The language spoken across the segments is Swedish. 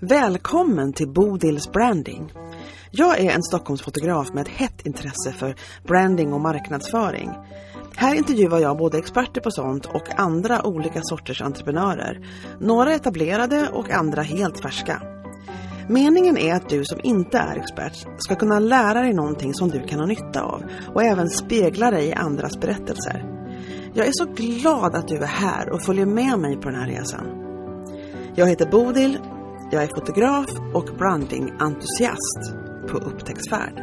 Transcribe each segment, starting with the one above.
Välkommen till Bodils Branding. Jag är en Stockholmsfotograf med ett hett intresse för branding och marknadsföring. Här intervjuar jag både experter på sånt och andra olika sorters entreprenörer. Några etablerade och andra helt färska. Meningen är att du som inte är expert ska kunna lära dig någonting som du kan ha nytta av och även spegla dig i andras berättelser. Jag är så glad att du är här och följer med mig på den här resan. Jag heter Bodil, jag är fotograf och brandingentusiast på upptäcktsfärd.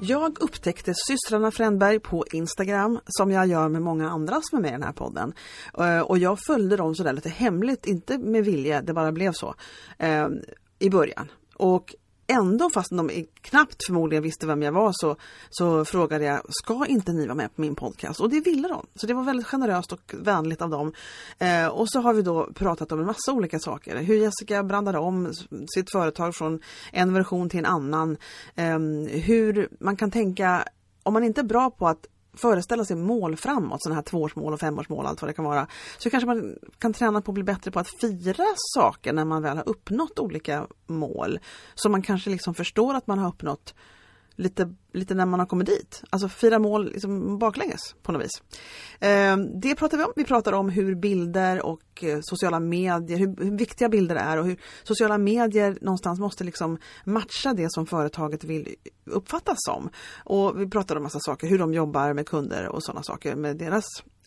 Jag upptäckte systrarna Frändberg på Instagram som jag gör med många andra som är med i den här podden. Eh, och jag följde dem sådär lite hemligt, inte med vilja, det bara blev så, eh, i början. Och ändå fast de knappt förmodligen visste vem jag var så, så frågade jag, ska inte ni vara med på min podcast? Och det ville de. Så det var väldigt generöst och vänligt av dem. Eh, och så har vi då pratat om en massa olika saker. Hur Jessica brandade om sitt företag från en version till en annan. Eh, hur man kan tänka, om man inte är bra på att föreställa sig mål framåt, sådana här tvåårsmål och femårsmål, allt vad det kan vara, så kanske man kan träna på att bli bättre på att fira saker när man väl har uppnått olika mål. Så man kanske liksom förstår att man har uppnått lite, lite när man har kommit dit. Alltså fira mål liksom baklänges på något vis. Eh, det pratar vi om. Vi pratar om hur bilder och eh, sociala medier, hur, hur, viktiga bilder är och hur sociala medier någonstans måste liksom matcha det som företaget vill uppfattas som. Och vi pratar om massa saker, hur de jobbar med kunder och sådana saker med deras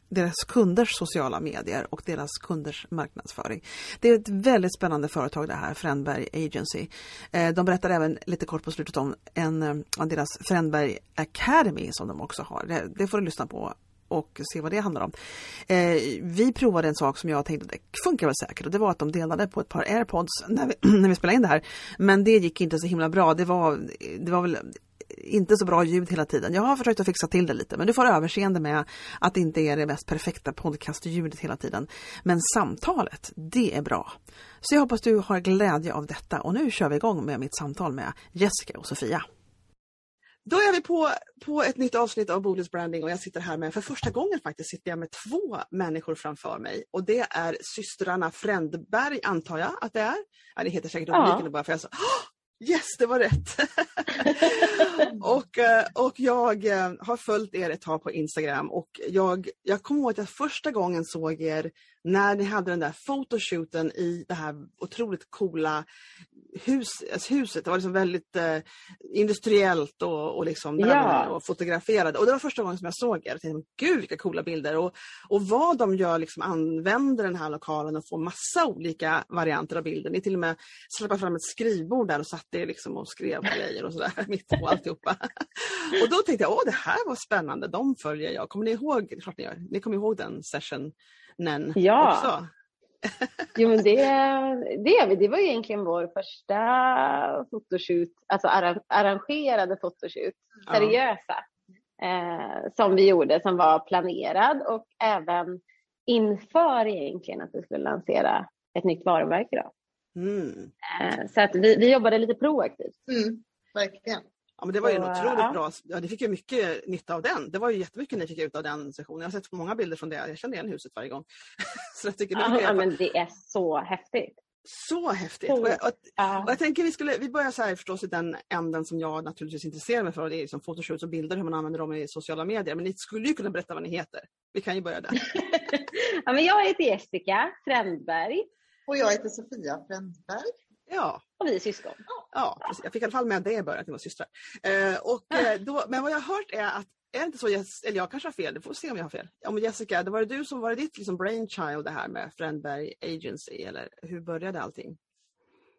deras kunders sociala medier och deras kunders marknadsföring. Det är ett väldigt spännande företag det här, Frändberg Agency. Eh, de berättar även lite kort på slutet om en eh, av deras Frändberg Academy som de också har. Det, det får du lyssna på och se vad det handlar om. Eh, vi provade en sak som jag tänkte det funkar väl säkert och det var att de delade på ett par airpods när vi, när vi spelade in det här. Men det gick inte så himla bra. Det var, det var väl inte så bra ljud hela tiden. Jag har försökt att fixa till det lite men du får överseende med att det inte är det mest perfekta podcastljudet hela tiden. Men samtalet, det är bra. Så jag hoppas du har glädje av detta och nu kör vi igång med mitt samtal med Jessica och Sofia. Då är vi på, på ett nytt avsnitt av Bodils Branding och jag sitter här med, för första gången faktiskt, sitter jag med två människor framför mig. Och det är systrarna Frändberg antar jag att det är. Ja, det heter säkert olika ja. bara för jag sa Yes, det var rätt! och, eh, och jag eh, har följt er ett tag på Instagram och jag, jag kommer ihåg att jag första gången såg er när ni hade den där fotoshooten i det här otroligt coola hus, alltså huset. Det var liksom väldigt eh, industriellt och, och, liksom ja. och fotograferade. Och det var första gången som jag såg er. Jag tänkte, Gud vilka coola bilder! Och, och vad de gör, liksom använder den här lokalen och får massa olika varianter av bilder. Ni till och med släppte fram ett skrivbord där och satt er liksom och skrev grejer och sådär mitt på alltihopa. och då tänkte jag, åh det här var spännande, de följer jag. Kommer ni ihåg, klart ni gör, ni kommer ihåg den session Nen ja. också? Jo men det, det. Det var ju egentligen vår första fotoshoot, alltså arrangerade fotoshoot, seriösa, eh, som vi gjorde som var planerad och även inför egentligen att vi skulle lansera ett nytt varumärke. Då. Mm. Eh, så att vi, vi jobbade lite proaktivt. Mm, verkligen. Ja, men det var ju en otroligt ja. bra, ja, ni fick ju mycket nytta av den. Det var ju jättemycket ni fick ut av den sessionen. Jag har sett många bilder från det. Jag känner igen huset varje gång. så jag tycker det, ja, men det är så häftigt. Så häftigt! Och jag, och, och jag tänker vi skulle, vi börjar så här förstås i den änden som jag naturligtvis intresserar mig för. Och det är liksom fotoshoots och bilder, hur man använder dem i sociala medier. Men ni skulle ju kunna berätta vad ni heter. Vi kan ju börja där. ja, men jag heter Jessica Frändberg. Och jag heter Sofia Frändberg. Ja. Och vi är syskon. Ja, precis. jag fick i alla fall med det i början, att ni var systrar. Eh, och, eh, då, men vad jag har hört är att, är det inte så, eller jag kanske har fel, det får se om jag har fel. Om Jessica, det var det du som var det ditt liksom brainchild det här med Frändberg Agency, eller hur började allting?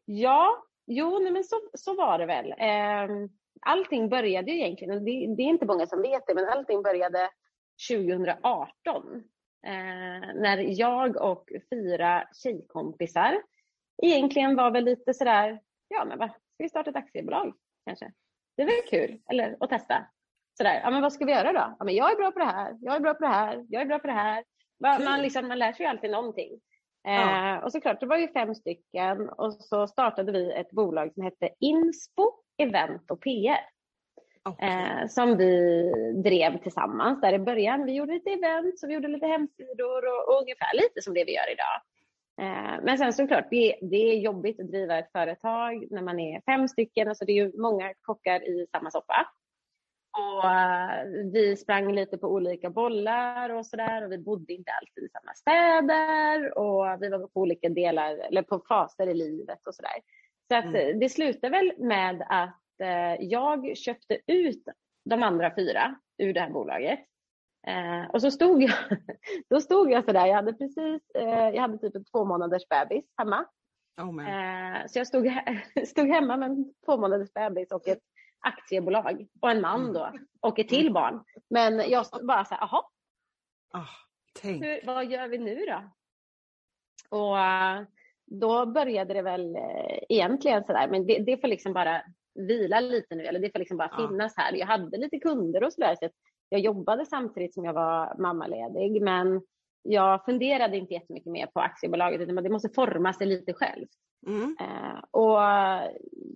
Ja, jo nej, men så, så var det väl. Eh, allting började egentligen, det, det, är inte många som vet det, men allting började 2018. Eh, när jag och fyra tjejkompisar egentligen var väl lite sådär, ja men vad, ska vi starta ett aktiebolag kanske? Det är väl kul, eller att testa. Sådär, ja men vad ska vi göra då? Ja men jag är bra på det här, jag är bra på det här, jag är bra på det här. Man, liksom, man lär sig ju alltid någonting. Ja. Eh, och såklart, det var ju fem stycken och så startade vi ett bolag som hette Inspo Event och PR. Okay. eh, som vi drev tillsammans där i början. Vi gjorde lite event, så vi gjorde lite hemsidor och, och ungefär lite som det vi gör idag. Eh, men sen såklart, det, det är jobbigt att driva ett företag när man är fem stycken, alltså det är ju många kockar i samma soppa. Och uh, vi sprang lite på olika bollar och sådär och vi bodde inte alltid i samma städer och vi var på olika delar eller på faser i livet och sådär. Så att mm. det slutade väl med att jag köpte ut de andra fyra ur det här bolaget. Uh, och så stod jag, då stod jag sådär, jag hade precis, jag hade typ en två månaders bebis hemma. Oh, så jag stod, stod hemma med en två månaders bebis och ett aktiebolag och en man då och ett till mm. barn. Men jag bara så här, jaha. Oh, vad gör vi nu då? Och eh, då började det väl eh, egentligen så där, men det, det får liksom bara vila lite nu, eller det får liksom bara finnas här. Jag hade lite kunder och sådär, så jag jobbade samtidigt som jag var mammaledig, men jag funderade inte jättemycket mer på aktiebolaget, utan det måste forma sig lite själv. Mm. Eh, och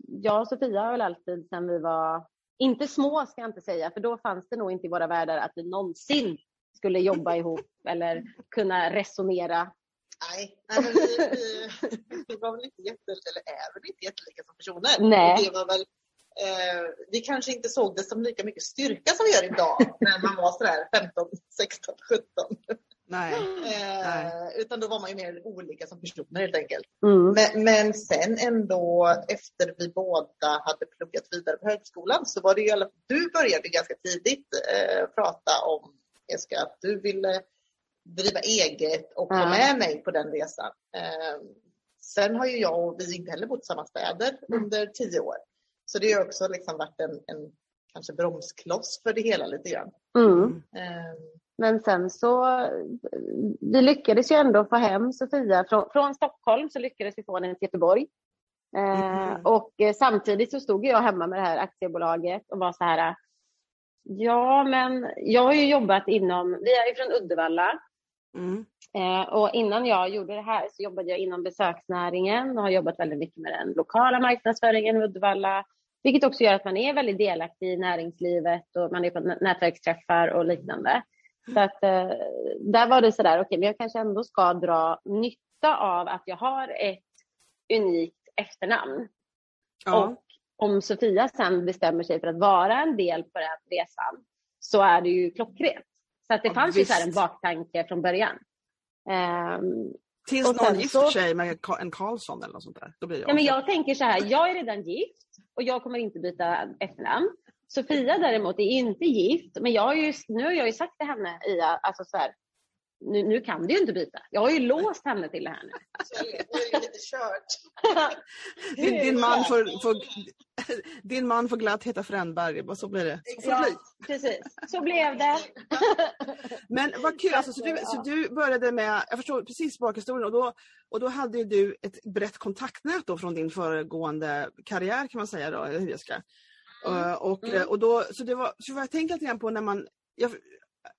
jag och Sofia har väl alltid sedan vi var, inte små ska jag inte säga, för då fanns det nog inte i våra världar att vi någonsin skulle jobba ihop eller kunna resonera. Nej, nej men vi, vi, vi var väl inte jätte, eller är väl inte jättelika som personer. Nej. Det var väl, eh, vi kanske inte såg det som lika mycket styrka som vi gör idag när man var sådär 15, 16, 17. Nej. Eh, utan då var man ju mer olika som personer helt enkelt. Mm. Men, men, sen ändå efter vi båda hade pluggat vidare på högskolan så var det ju, du började ganska tidigt eh, prata om Eska, att du ville driva eget och mm. med mig på den resan. Eh, sen har ju jag och vi inte heller bott i samma städer mm. under tio år. Så det har också liksom varit en, en kanske bromskloss för det hela lite grann. Mm. Eh, men sen så, vi lyckades ju ändå få hem Sofia från, från Stockholm så lyckades vi få henne till Göteborg. Eh, mm. och eh, samtidigt så stod jag hemma med det här aktiebolaget och var så här, ja men jag har ju jobbat inom, vi är ju från Uddevalla. Mm. Eh, och innan jag gjorde det här så jobbade jag inom besöksnäringen och har jobbat väldigt mycket med den lokala marknadsföringen i Uddevalla. Vilket också gör att man är väldigt delaktig i näringslivet och man är på nätverksträffar och liknande. Så att eh, där var det sådär, okej, okay, men jag kanske ändå ska dra nytta av att jag har ett unikt efternamn. Ja. Och om Sofia sen bestämmer sig för att vara en del på den resan så är det ju klockrent. Så att det ja, fanns visst. ju så en baktanke från början. Um, Tills någon gifter sig med en Karlsson eller något sånt där. Då blir jag ja, men jag tänker så här, jag är redan gift och jag kommer inte byta efternamn. Sofia däremot är inte gift, men jag har ju, nu har jag ju sagt till henne i, alltså så här, nu, nu kan du ju inte byta. Jag har ju låst henne till det här nu. Nu är det lite kört. din, din, man får, får, din man får glatt heta Frändberg, så blir det. Ja, precis. Så blev det. Men vad kul, alltså, så, du, så du började med, jag förstår precis bakhistorien och då, och då hade du ett brett kontaktnät då från din föregående karriär kan man säga då, hur jag ska Uh, och, mm. och då, så det var, så jag tänkte lite grann på när man, jag,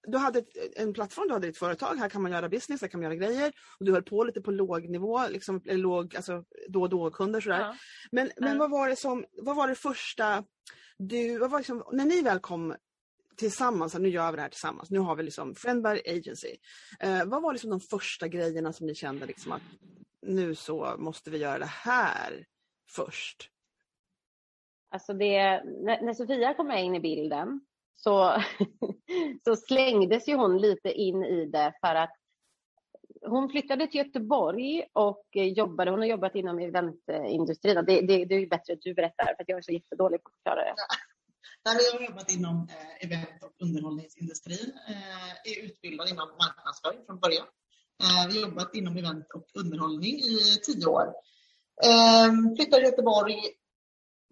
du hade en plattform, du hade ditt företag, här kan man göra business, här kan man göra grejer. Och du höll på lite på låg nivå, liksom, låg, alltså då och då kunder sådär. Ja. Men, men mm. vad var det som, vad var det första du, vad var liksom, när ni väl kom tillsammans, nu gör vi det här tillsammans, nu har vi liksom Friendberg Agency. Eh, vad var liksom de första grejerna som ni kände liksom att nu så måste vi göra det här först? Alltså det, när, när Sofia kom in i bilden så, så slängdes ju hon lite in i det för att hon flyttade till Göteborg och jobbade, hon har jobbat inom eventindustrin. Det, det, det är bättre att du berättar för att jag är så jättedålig på att förklara det. Nej, jag har jobbat inom eh, event och underhållningsindustrin. Jag är utbildad inom marknadsföring från början. Jag vi har jobbat inom event och underhållning i tio år. Flyttade till Göteborg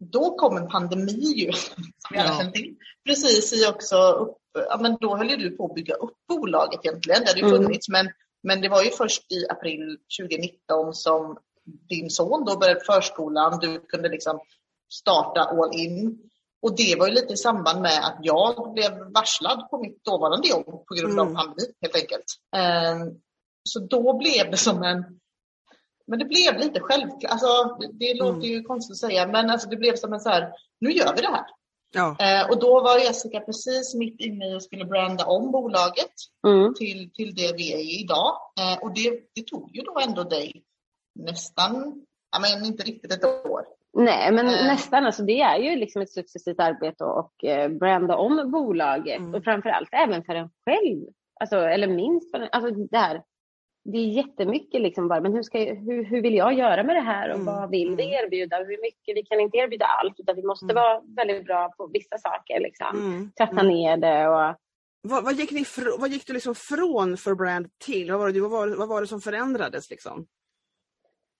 då kom en pandemi ju, som vi alla känner till. Precis i också, upp, ja, men då höll ju du på att bygga upp bolaget egentligen, det hade mm. funnits, mm. men, men det var ju först i april 2019 som din son då började förskolan, du kunde liksom starta all in. Och det var ju lite i samband med att jag blev varslad på mitt dåvarande jobb på grund av mm. pandemin helt enkelt. Um, så då blev det som en men det blev lite självklart. Alltså, det låter ju konstigt att säga, men alltså, det blev som en så här, nu gör vi det här. Ja. Eh, och då var Jessica precis mitt inne i att skulle branda om bolaget Mm. till, till det vi är idag. Eh, och det, det tog ju då ändå dig nästan, ja men inte riktigt ett år. Nej, men Eh. nästan. Alltså, det är ju liksom ett successivt arbete och eh, branda om bolaget Mm. och framförallt även för en själv. Alltså, eller minst för en, alltså, det här. Det är jättemycket liksom bara, men hur, ska jag, hur, hur vill jag göra med det här och Mm, vad vill vi mm. erbjuda? Hur mycket? Vi kan inte erbjuda allt utan vi måste Mm. vara väldigt bra på vissa saker. Liksom. Mm. Tratta Mm. ner det och Vad, vad, gick ni fr- vad gick du liksom från för brand till? Vad var, det, vad, var, vad var det som förändrades? Liksom?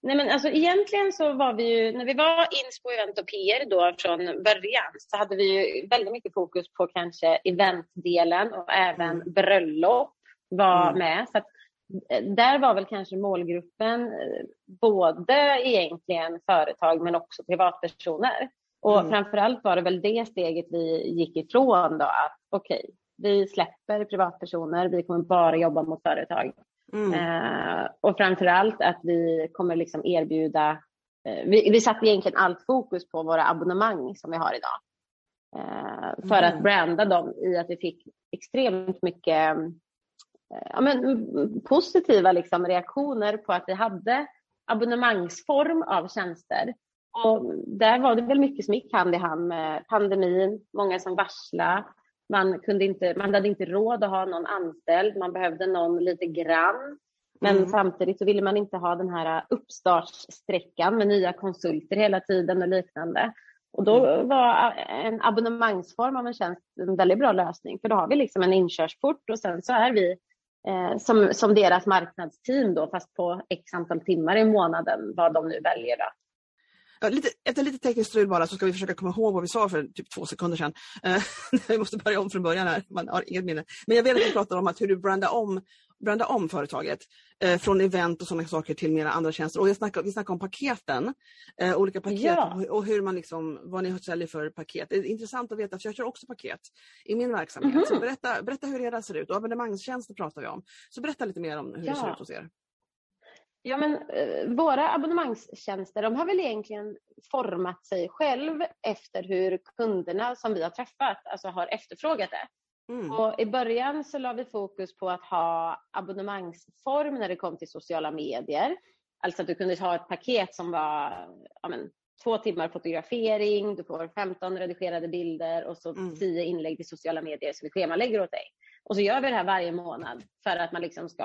Nej men alltså egentligen så var vi ju, när vi var Inspo Event och PR då från början så hade vi ju väldigt mycket fokus på kanske eventdelen och även Mm. bröllop var med. Så att, där var väl kanske målgruppen eh, både egentligen företag men också privatpersoner. Och Mm. framförallt var det väl det steget vi gick ifrån då att okej, vi släpper privatpersoner, vi kommer bara jobba mot företag. Mm. Eh, och framförallt att vi kommer liksom erbjuda, eh, vi, vi satte egentligen allt fokus på våra abonnemang som vi har idag. Eh, för Mm. att branda dem i att vi fick extremt mycket ja, men, mm, positiva liksom, reaktioner på att vi hade abonnemangsform av tjänster. Och där var det väl mycket som gick hand i hand med pandemin, många som varslade. Man, kunde inte, man hade inte råd att ha någon anställd, man behövde någon lite grann. Men Mm. samtidigt så ville man inte ha den här uppstartssträckan med nya konsulter hela tiden och liknande. Och då Mm. var en abonnemangsform av en tjänst en väldigt bra lösning. För då har vi liksom en inkörsport och sen så är vi eh, som, som deras marknadsteam då, fast på x antal timmar i månaden, vad de nu väljer. Då. Ja, lite, efter lite tekniskt strul bara så ska vi försöka komma ihåg vad vi sa för typ två sekunder sedan. Eh, vi måste börja om från början här, man har inget minne. Men jag vet att vi pratar om att hur du brandar om, brandar om företaget. Eh, från event och sådana saker till mera andra tjänster. Och jag snackar, vi snackar om paketen. Eh, olika paket Ja. och, hur man liksom, vad ni säljer för paket. Det är intressant att veta för jag kör också paket i min verksamhet. Mhm. Så berätta, berätta hur era ser ut och abonnemangstjänster pratar vi om. Så berätta lite mer om hur det Ja. ser ut hos er. Ja, men eh, våra abonnemangstjänster, de har väl egentligen format sig själv efter hur kunderna som vi har träffat alltså har efterfrågat det. Mm. Och I början så la vi fokus på att ha abonnemangsform när det kom till sociala medier. Alltså att du kunde ha ett paket som var ja, men, två timmar fotografering, du får 15 redigerade bilder och så Mm. 10 inlägg i sociala medier som vi schemalägger åt dig. Och så gör vi det här varje månad för att man liksom ska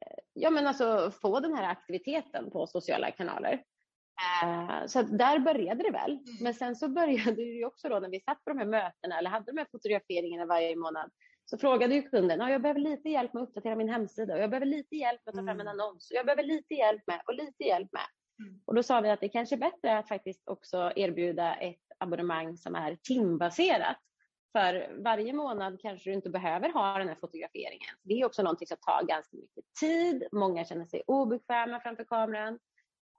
eh, ja, men alltså, få den här aktiviteten på sociala kanaler. Eh, Så där började det väl. Men sen så började det ju också då när vi satt på de här mötena eller hade de här fotograferingarna varje månad. Så frågade ju kunden, ja, jag behöver lite hjälp med att uppdatera min hemsida och jag behöver lite hjälp med att ta fram en Mm. annons och jag behöver lite hjälp med och lite hjälp med. Mm. Och då sa vi att det kanske är bättre att faktiskt också erbjuda ett abonnemang som är timbaserat. För varje månad kanske du inte behöver ha den här fotograferingen. Det är också någonting som tar ganska mycket tid. Många känner sig obekväma framför kameran.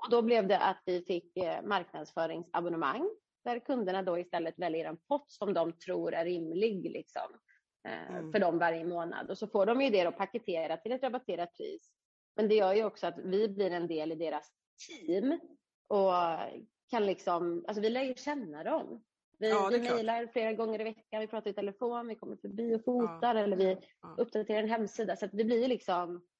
Och då blev det att vi fick eh, marknadsföringsabonnemang där kunderna då istället väljer en pott som de tror är rimlig liksom, eh, Mm. för dem varje månad. Och så får de ju det då paketerat till ett rabatterat pris. Men det gör ju också att vi blir en del i deras team och kan liksom, alltså vi lär ju känna dem. Vi, Ja, vi mejlar flera gånger i veckan, vi pratar i telefon, vi kommer förbi och fotar eller vi Ja. uppdaterar en hemsida. Så att det blir liksom, ja,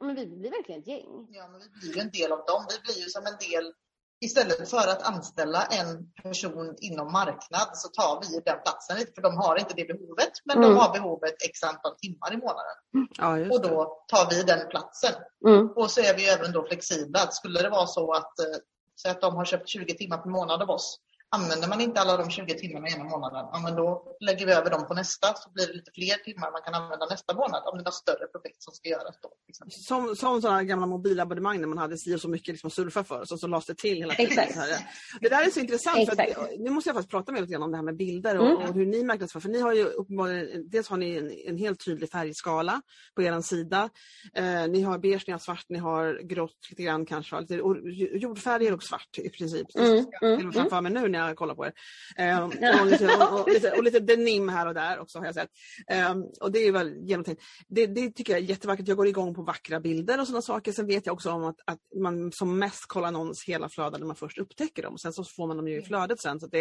men vi blir verkligen ett gäng. Ja, men vi blir en del av dem. Vi blir ju som en del, istället för att anställa en person inom marknad så tar vi den platsen lite, för de har inte det behovet, men Mm. de har behovet x antal timmar i månaden. Ja, just Och då tar vi den platsen. Mm. Och så är vi även då flexibla. Skulle det vara så att, eh, så att de har köpt 20 timmar per månad av oss, använder man inte alla de 20 timmarna ena månaden, ja, men då lägger vi över dem på nästa så blir det lite fler timmar man kan använda nästa månad om det är något större projekt som ska göras då. exempel. Som, som sådana gamla mobilabonnemang när man hade si och så mycket liksom att surfa för och så, så lades det till hela tiden. Exakt. Så här, ja. Det där är så intressant. För att, nu måste jag faktiskt prata med er lite grann om det här med bilder och, Mm. och hur ni marknadsför. För ni har ju uppenbarligen, dels har ni en, en helt tydlig färgskala på er sida. Eh, ni har beige, ni har svart, ni har grått lite grann kanske. Lite, och jordfärger och svart i princip. Mm, Det ska mm, framför mig nu när jag kollar på er. Eh, och, lite, och, och, lite, och lite denim här och där också har jag sett. Eh, och det är väl genomtänkt. Det, det tycker jag är jättevackert. Jag går igång på vackra bilder och sådana saker. Sen vet jag också om att, att man som mest kollar någons hela flöde när man först upptäcker dem. Sen så får man dem ju i flödet sen. Så det,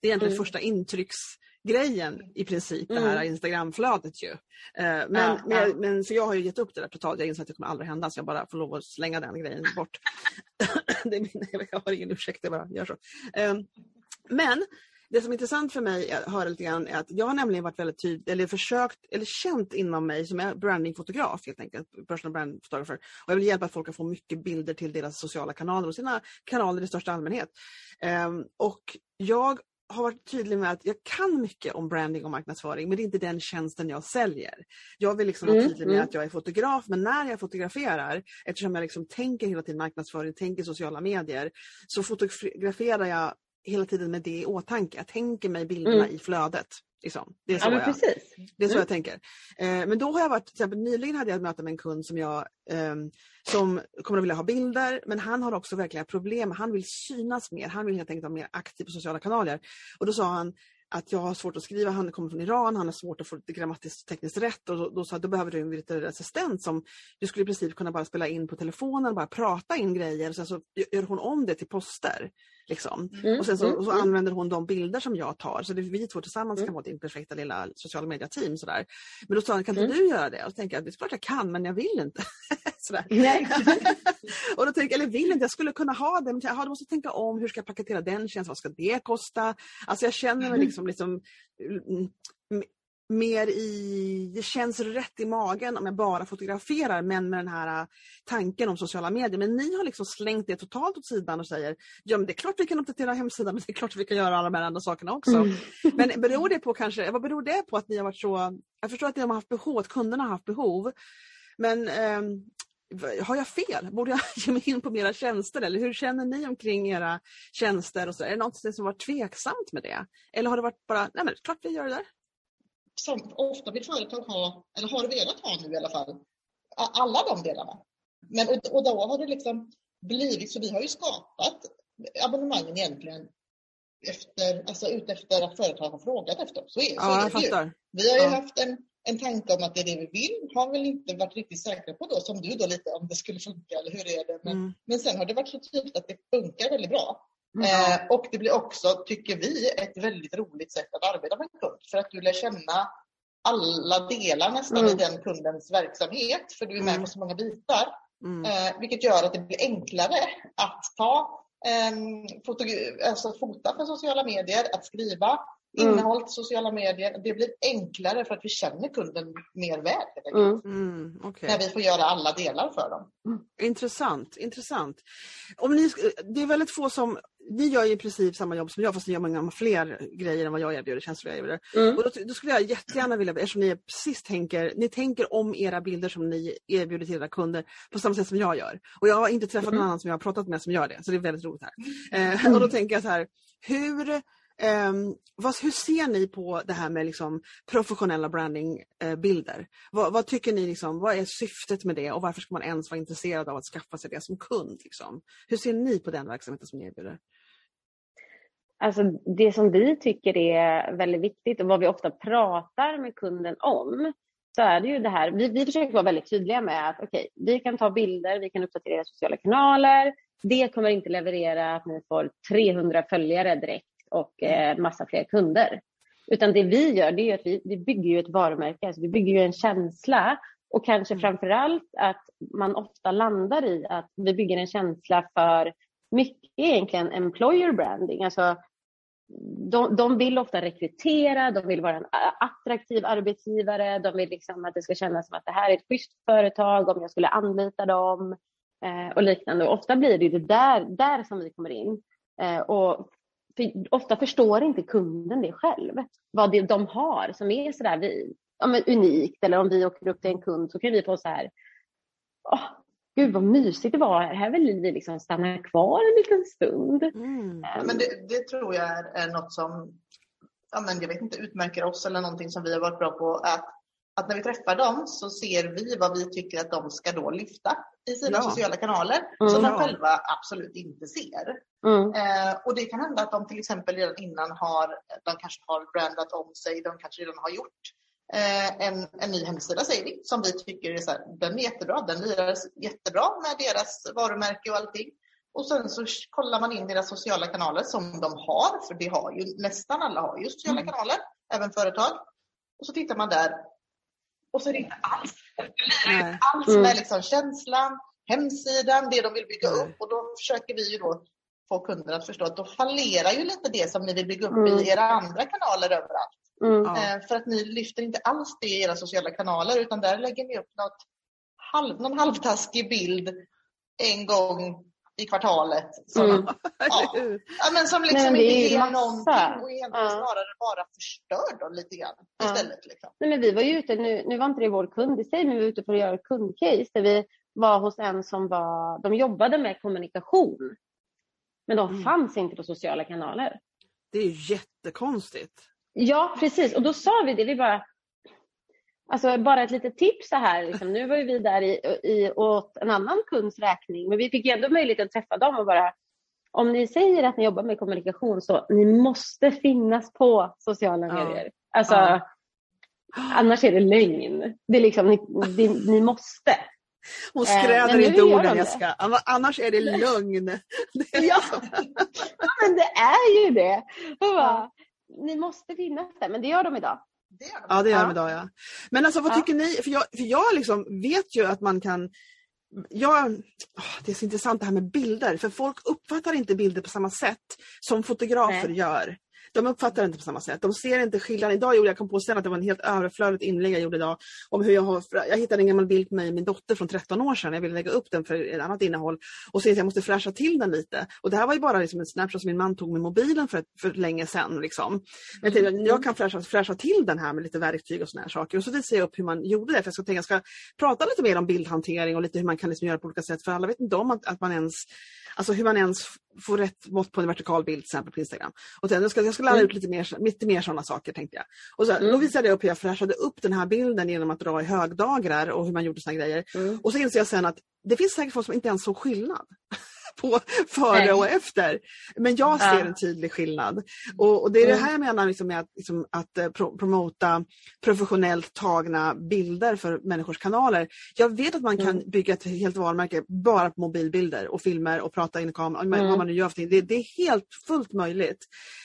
det är egentligen mm. första intrycksgrejen i princip, det här mm. Instagramflödet ju. Eh, men, ja, men, ja. men, så jag har ju gett upp det där totalt. Jag inser att det kommer aldrig hända så jag bara får lov att slänga den grejen bort. det är min, jag har ingen ursäkt, jag bara gör så. Men det som är intressant för mig att höra lite grann är att jag har nämligen varit väldigt tydlig, eller försökt, eller känt inom mig som är brandingfotograf helt enkelt, personal brand photographer. Och jag vill hjälpa folk att få mycket bilder till deras sociala kanaler och sina kanaler i största allmänhet. Um, och jag har varit tydlig med att jag kan mycket om branding och marknadsföring men det är inte den tjänsten jag säljer. Jag vill liksom vara mm, tydlig med mm. att jag är fotograf men när jag fotograferar, eftersom jag liksom tänker hela tiden marknadsföring, tänker sociala medier, så fotograferar jag hela tiden med det i åtanke. Jag tänker mig bilderna mm. i flödet. Liksom. Det är så, ja, jag, det är så mm. jag tänker. Eh, men då har jag varit, till exempel nyligen hade jag ett möte med en kund som jag eh, som kommer att vilja ha bilder men han har också verkligen problem. Han vill synas mer. Han vill helt enkelt vara mer aktiv på sociala kanaler. Och då sa han att jag har svårt att skriva, han kommer från Iran, han har svårt att få det grammatiskt tekniskt rätt och då, då sa då behöver du en virtuell assistent som du skulle i princip kunna bara spela in på telefonen, bara prata in grejer och sen så gör hon om det till poster. Liksom. Mm, och sen så, mm, så mm. använder hon de bilder som jag tar så det vi två tillsammans mm. kan vara din perfekta lilla sociala media-team. Sådär. Men då sa han, kan inte mm. du göra det? Och så tänker jag, det är klart jag kan men jag vill inte. och då tänker jag, eller vill inte, jag skulle kunna ha det, men jag, jag måste tänka om, hur ska jag paketera den tjänsten, vad ska det kosta? Alltså jag känner mig liksom, liksom mer i, det känns rätt i magen om jag bara fotograferar men med den här äh, tanken om sociala medier. Men ni har liksom slängt det totalt åt sidan och säger ja men det är klart vi kan uppdatera hemsidan men det är klart vi kan göra alla de här andra sakerna också. Mm. Men beror det på kanske, vad beror det på att ni har varit så, jag förstår att ni har haft behov, att kunderna har haft behov. Men eh, har jag fel? Borde jag ge mig in på mera tjänster eller hur känner ni omkring era tjänster? Och så? Är det något som varit tveksamt med det? Eller har det varit bara, nej men klart vi gör det där? Som ofta vill företag ha, eller har velat ha nu i alla fall, alla de delarna. Men, och, och då har det liksom blivit, så vi har ju skapat abonnemangen egentligen efter, alltså utefter att företag har frågat efter Så är, ja, så är det ju. Vi har ju ja. haft en, en tanke om att det är det vi vill, har väl inte varit riktigt säkra på då, som du då lite, om det skulle funka eller hur är det? Men, mm. men sen har det varit så tydligt att det funkar väldigt bra. Mm. Eh, och det blir också, tycker vi, ett väldigt roligt sätt att arbeta med en kund. För att du lär känna alla delar nästan mm. i den kundens verksamhet. För du är med mm. på så många bitar. Mm. Eh, vilket gör att det blir enklare att ta eh, alltså fota för sociala medier, att skriva. Innehåll till sociala medier. Det blir enklare för att vi känner kunden mer väl. Mm. Mm, okay. När vi får göra alla delar för dem. Intressant, intressant. Om ni, det är väldigt få som ni gör ju i princip samma jobb som jag fast ni gör många fler grejer än vad jag erbjuder, tjänster jag erbjuder. Mm. Och då, då, skulle jag jättegärna vilja, eftersom ni precis tänker, ni tänker om era bilder som ni erbjuder till era kunder på samma sätt som jag gör. Och jag har inte träffat mm. någon annan som jag har pratat med som gör det, så det är väldigt roligt här. Eh, och då tänker jag så här, hur Um, vad, hur ser ni på det här med liksom professionella brandingbilder? Eh, uh, vad, vad, tycker ni, liksom, vad är syftet med det och varför ska man ens vara intresserad av att skaffa sig det som kund? Liksom? Hur ser ni på den verksamheten som ni erbjuder? Alltså det som vi tycker är väldigt viktigt och vad vi ofta pratar med kunden om så är det ju det här, vi, vi försöker vara väldigt tydliga med att okej, okay, vi kan ta bilder, vi kan uppdatera sociala kanaler, det kommer inte leverera att ni får 300 följare direkt och eh, massa fler kunder. Utan det vi gör det är att vi, vi bygger ju ett varumärke, alltså vi bygger ju en känsla och kanske mm. framför allt att man ofta landar i att vi bygger en känsla för mycket egentligen employer branding. Alltså, de, de vill ofta rekrytera, de vill vara en attraktiv arbetsgivare, de vill liksom att det ska kännas som att det här är ett schysst företag om jag skulle anlita dem eh, och liknande. Och ofta blir det det där, där som vi kommer in. Eh, och för ofta förstår inte kunden det själv, vad det de har som är sådär vi, ja, men unikt. Eller om vi åker upp till en kund så kan vi få så här, åh, gud vad mysigt det var här, här vill vi liksom stanna kvar en liten stund. Mm. Ja, men det, det, tror jag är, är något som ja, men jag vet inte, utmärker oss eller någonting som vi har varit bra på. Att, att när vi träffar dem så ser vi vad vi tycker att de ska då lyfta i sina ja. sociala kanaler mm. som de själva absolut inte ser. Mm. Eh, och det kan hända att de till exempel redan innan har, de kanske har brandat om sig, de kanske redan har gjort eh, en, en ny hemsida säger vi, som vi tycker är så här, den är jättebra, den lirar jättebra med deras varumärke och allting. Och sen så kollar man in deras sociala kanaler som de har, för det har ju nästan alla har ju sociala Mm. kanaler, även företag. Och så tittar man där och så är det inte alls, det inte alls Mm. med liksom känslan, hemsidan, det de vill bygga upp och då försöker vi ju då få kunder att förstå att då fallerar ju lite det som ni vill bygga upp Mm. i era andra kanaler överallt. Mm. Eh, För att ni lyfter inte alls det i era sociala kanaler utan där lägger ni upp något halv, någon halvtaskig bild en gång i kvartalet. Som, Mm. ja, ja, men som liksom men inte ger massa. någonting och egentligen Ja. snarare bara förstör dem lite grann Ja. istället. Liksom. Nej, men vi var ju ute, nu, nu var inte det vår kund i sig, men vi var ute för att göra kundcase där vi var hos en som var, de jobbade med kommunikation. Men de Mm. fanns inte på sociala kanaler. Det är ju jättekonstigt. Ja, precis. Och då sa vi det. Vi bara, alltså bara ett litet tips så här. Liksom. Nu var ju vi där i, i, åt en annan kunds räkning, men vi fick ju ändå möjlighet att träffa dem och bara, om ni säger att ni jobbar med kommunikation så ni måste finnas på sociala Ja. medier. Alltså, Ja. annars är det lögn. Det är liksom, ni, ni, ni måste. Hon Eh, skräder inte orden. Jessica. Anna- Annars är det lögn. Det är Ja. Ja, men det är ju det. Bara, Ni måste finnas där, men det gör de idag. Det gör de. Ja, det gör de idag ja. Men alltså vad Ja. tycker ni? För jag, för jag liksom vet ju att man kan jag, det är så intressant det här med bilder, för folk uppfattar inte bilder på samma sätt som fotografer Nej. gör. De uppfattar det inte på samma sätt. De ser inte skillnaden. Idag gjorde jag kom på sen att det var en helt överflödigt inlägg jag gjorde idag om hur jag har, jag hittade en gammal bild på mig och min dotter från 13 år sedan. Jag ville lägga upp den för ett annat innehåll och så att jag måste fräscha till den lite. Och det här var ju bara liksom en snapshot som min man tog med mobilen för, för länge sedan. Liksom. Jag, tänkte, Mm. jag kan fräscha, fräscha till den här med lite verktyg och såna här saker. Och så visade jag upp hur man gjorde det. För jag ska, tänka, jag ska prata lite mer om bildhantering och lite hur man kan liksom göra på olika sätt. För alla vet inte om att, att man ens Alltså hur man ens får rätt mått på en vertikal bild till exempel på Instagram. Och sen, jag, ska, jag ska lära Mm. ut lite mer, lite mer sådana saker tänkte jag. Och så, Mm. Då visade jag upp hur jag fräschade upp den här bilden genom att dra i högdagrar och hur man gjorde såna grejer. Mm. Och så inser jag sen att det finns säkert folk som inte ens såg skillnad på före Nej. och efter. Men jag ser en tydlig skillnad. Och, och det är det Mm. här jag menar liksom med att, liksom, att eh, pro promota professionellt tagna bilder för människors kanaler. Jag vet att man kan Mm. bygga ett helt varumärke bara på mobilbilder och filmer och prata in i kameran, Mm. vad man nu gör för det, det är helt fullt möjligt.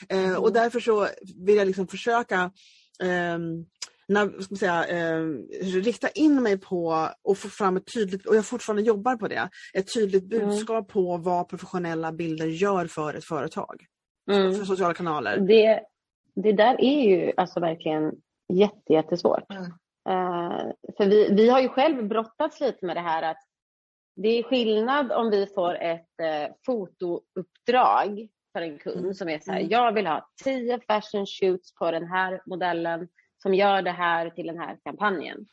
Eh, och Mm. därför så vill jag liksom försöka ehm, när, ska säga, eh, rikta in mig på och få fram ett tydligt, och jag fortfarande jobbar på det, ett tydligt Mm. budskap på vad professionella bilder gör för ett företag. Mm. För sociala kanaler. Det, det där är ju alltså verkligen jätte, jättesvårt. Mm. Eh, för vi, vi har ju själv brottats lite med det här att det är skillnad om vi får ett uh, fotouppdrag för en kund Mm. som är så här, Mm. jag vill ha tio fashion shoots på den här modellen som gör det här till den här kampanjen.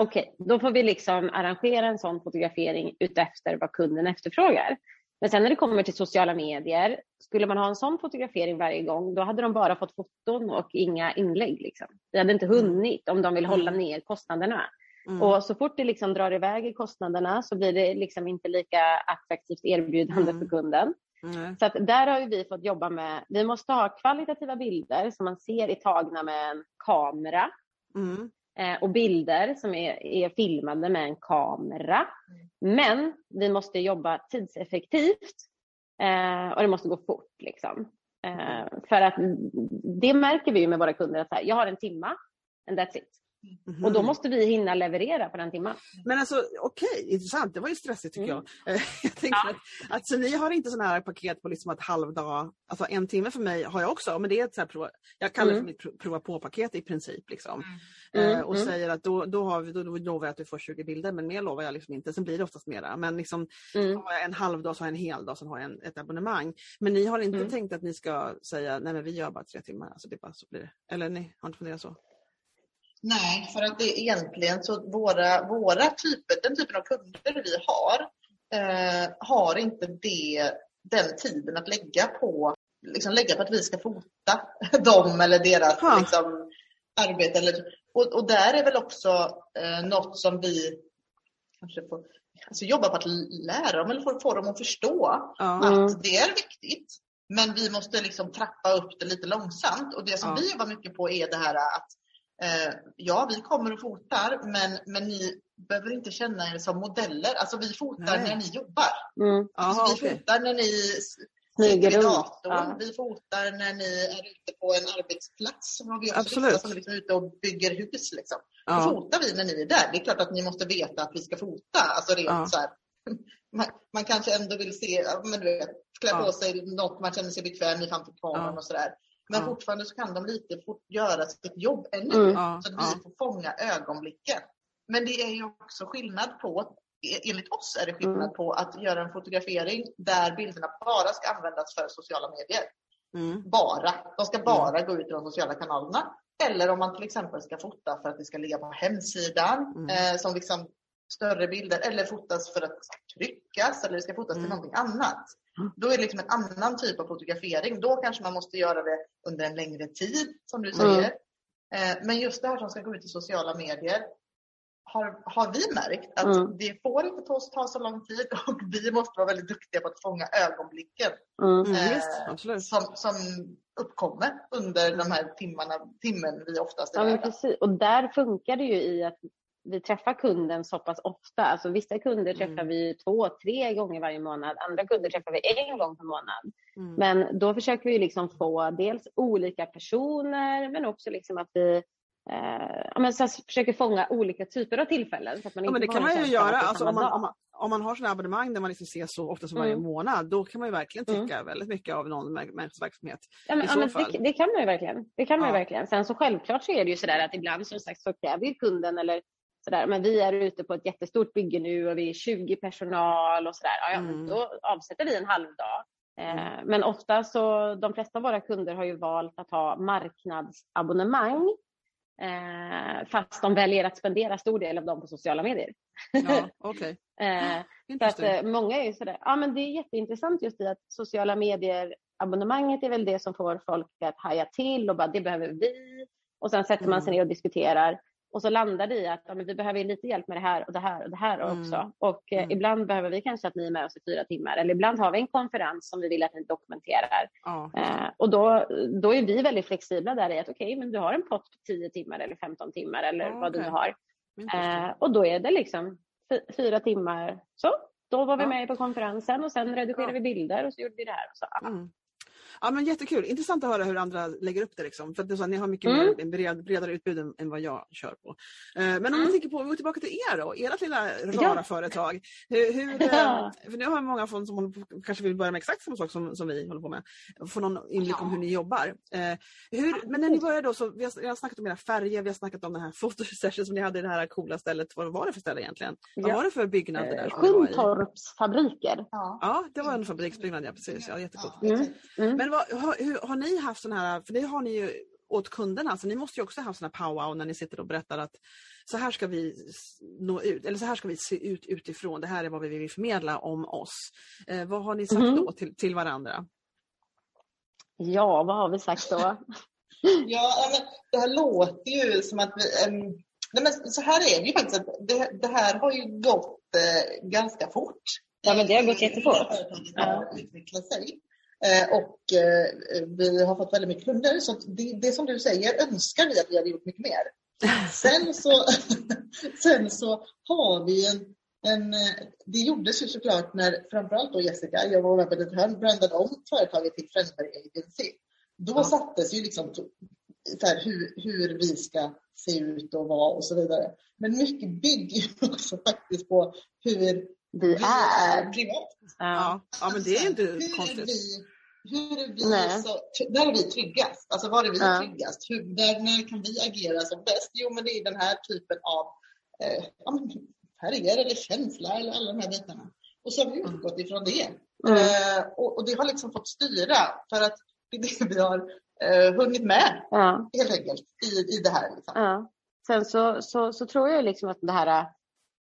Okej, då får vi liksom arrangera en sån fotografering utefter vad kunden efterfrågar. Men sen när det kommer till sociala medier, skulle man ha en sån fotografering varje gång, då hade de bara fått foton och inga inlägg. Liksom. Det hade inte hunnit om de vill hålla Mm. ner kostnaderna. Mm. Och så fort det liksom drar iväg i kostnaderna så blir det liksom inte lika attraktivt erbjudande Mm. för kunden. Nej. Så att där har vi fått jobba med, vi måste ha kvalitativa bilder som man ser är tagna med en kamera Mm. eh, och bilder som är, är filmade med en kamera. Men vi måste jobba tidseffektivt eh, och det måste gå fort. Liksom. Eh, för att det märker vi ju med våra kunder att här, jag har en timma and that's it. Mhm. Och då måste vi hinna leverera på den timman. Men alltså okej, intressant. Det var ju stressigt tycker Mm. jag. Eh, jag tänker att, att så ni har inte sådana här paket på liksom ett halvdag, alltså en timme för mig har jag också, men det är ett så här prova, jag kallar det Mm. för mitt pro- prova på-paket i princip. Liksom. Mm, Eh, och mm. säger att då, då, har vi, då, då lovar jag att du får 20 bilder, men mer lovar jag liksom inte. Sen blir det oftast mera. Men liksom, Mm. har jag en halvdag så har jag en hel dag, sen har jag en, ett abonnemang. Men ni har inte Mm. tänkt att ni ska säga, nej men vi gör bara tre timmar, alltså det bara så blir det. Eller ni har inte funderat så? Nej, för att det är egentligen så våra, våra typer, den typen av kunder vi har, eh, har inte det, den tiden att lägga på, liksom lägga på att vi ska fota dem eller deras Ja. liksom, arbete. Eller, och, och där är väl också eh, något som vi kanske får alltså, jobba på att lära dem eller få, få dem att förstå Ja. Att det är viktigt. Men vi måste liksom trappa upp det lite långsamt. Och det som Ja. vi jobbar mycket på är det här att ja, vi kommer och fotar, men, men ni behöver inte känna er som modeller. Alltså vi fotar Nej. när ni jobbar. Mm. Alltså, Aha, vi okej. fotar när ni sitter vid datorn. Ja. Vi fotar när ni är ute på en arbetsplats. Som har vi också Absolut. som liksom ute och bygger hus. Liksom. Då Ja. fotar vi när ni är där. Det är klart att ni måste veta att vi ska fota. Alltså rent Ja. så här. Man, man kanske ändå vill se, men du vet, klä Ja. på sig något man känner sig bekväm i framför kameran Ja. och sådär. Men Ja. fortfarande så kan de lite fort göra sitt jobb ännu Mm. Så att vi får fånga ögonblicken. Men det är ju också skillnad på, enligt oss är det skillnad Mm. på att göra en fotografering där bilderna bara ska användas för sociala medier. Mm. Bara. De ska bara gå ut i de sociala kanalerna. Eller om man till exempel ska fota för att det ska ligga på hemsidan Mm. eh, som liksom större bilder eller fotas för att tryckas eller det ska fotas Mm. till någonting annat. Mm. Då är det liksom en annan typ av fotografering. Då kanske man måste göra det under en längre tid som du Mm. säger. Eh, men just det här som ska gå ut i sociala medier har, har vi märkt att Mm. det får inte ta, ta så lång tid och vi måste vara väldigt duktiga på att fånga ögonblicken Mm. Mm, Eh, som, som uppkommer under de här timmarna, timmen vi oftast är Ja, precis. Och där funkar det ju i att vi träffar kunden så pass ofta. Alltså vissa kunder Mm. träffar vi två, tre gånger varje månad. Andra kunder träffar vi en gång per månad. Mm. Men då försöker vi liksom få dels olika personer men också liksom att vi eh, ja, men så försöker fånga olika typer av tillfällen. Så att man Ja, inte men det kan man ju göra. Alltså, om, man, om, man, om man har sådana abonnemang där man liksom ses så ofta som varje Mm. månad, då kan man ju verkligen tycka väldigt mycket av någon mä- människas verksamhet. Ja, men, ja, men det, det kan man ju verkligen. Det kan man Ja. verkligen. Sen så självklart så är det ju sådär att ibland som sagt så kräver kunden eller sådär, men vi är ute på ett jättestort bygge nu och vi är 20 personal och sådär. Ja, ja, Mm. då avsätter vi en halv dag. Eh, men ofta så, de flesta av våra kunder har ju valt att ha marknadsabonnemang. Eh, fast de väljer att spendera stor del av dem på sociala medier. Ja, okej. Eh, så att, eh, många är ju sådär, ja men det är jätteintressant just i att sociala medier abonnemanget är väl det som får folk att haja till och bara det behöver vi. Och sen sätter man sig Mm. ner och diskuterar och så landar det i att ja, vi behöver lite hjälp med det här och det här och det här Mm. också. Och eh, Mm. ibland behöver vi kanske att ni är med oss i fyra timmar eller ibland har vi en konferens som vi vill att ni dokumenterar. Ja. Eh, och då, då är vi väldigt flexibla där i att okej, men du har en pott på 10 timmar eller 15 timmar eller Ja, vad du nu har. Eh, och då är det liksom fy- fyra timmar. Så, då var vi med på konferensen och sen redigerade vi bilder och så gjorde vi det här. Och så, ja. Ja men jättekul, intressant att höra hur andra lägger upp det liksom. För att så, ni har mycket Mm. mer, en bred, bredare utbud än, än vad jag kör på. Eh, men om Mm. vi tänker på, vi går tillbaka till er då, ert lilla Ja. rara företag. Hur, hur, eh, Ja. för nu har många från som på, kanske vill börja med exakt samma sak som, som vi håller på med. Få någon inblick om hur ni jobbar. Eh, hur, men när ni började då, så vi har, vi har snackat om era färger, vi har snackat om den här fotosession som ni hade i det här coola stället. Vad var det för ställe egentligen? Vad Ja. var det för byggnad det där? Eh? Sjuntorps fabriker. Ja. Ja, det var en fabriksbyggnad, ja precis. Ja, jättecoolt. Ja, Mm. Mm. Men vad, har, hur, har ni haft sån här, för det har ni ju åt kunderna, så ni måste ju också ha sån här powwow när ni sitter och berättar att så här ska vi nå ut, eller så här ska vi se ut utifrån, det här är vad vi vill förmedla om oss. Eh, vad har ni sagt Mhm. då till, till varandra? Ja, vad har vi sagt då? Ja, men det här låter ju som att vi... nej, men så här är det ju faktiskt. Att det, det här har ju gått eh, ganska fort. Ja, men det har gått jättefort. Utvecklat sig. Eh, och eh, vi har fått väldigt mycket kunder. Så det, det som du säger önskar vi att vi hade gjort mycket mer. Sen så, sen så har vi en, en... eh, Det gjordes ju såklart när framförallt då Jessica, jag var med på det här, brandade om företaget till Frensberg Agency. Då Ja. sattes ju liksom så här, hur, hur vi ska se ut och vara och så vidare. Men mycket bygger också faktiskt på hur Vi vi är är. privat. Ja. Ja, men det är inte hur Är konstigt. vi, hur är vi Nej. så, där är vi tryggast. Alltså var är vi Ja. tryggast? Hur, där, när kan vi agera som bäst? Jo, men det är den här typen av eh, ja, färger eller känsla eller alla de här bitarna. Och så har vi utgått ifrån det. Mm. Eh, och, och det har liksom fått styra för att det är det vi har eh, hunnit med Ja. helt enkelt i, i det här. Liksom. Ja. Sen så, så, så tror jag liksom att det här,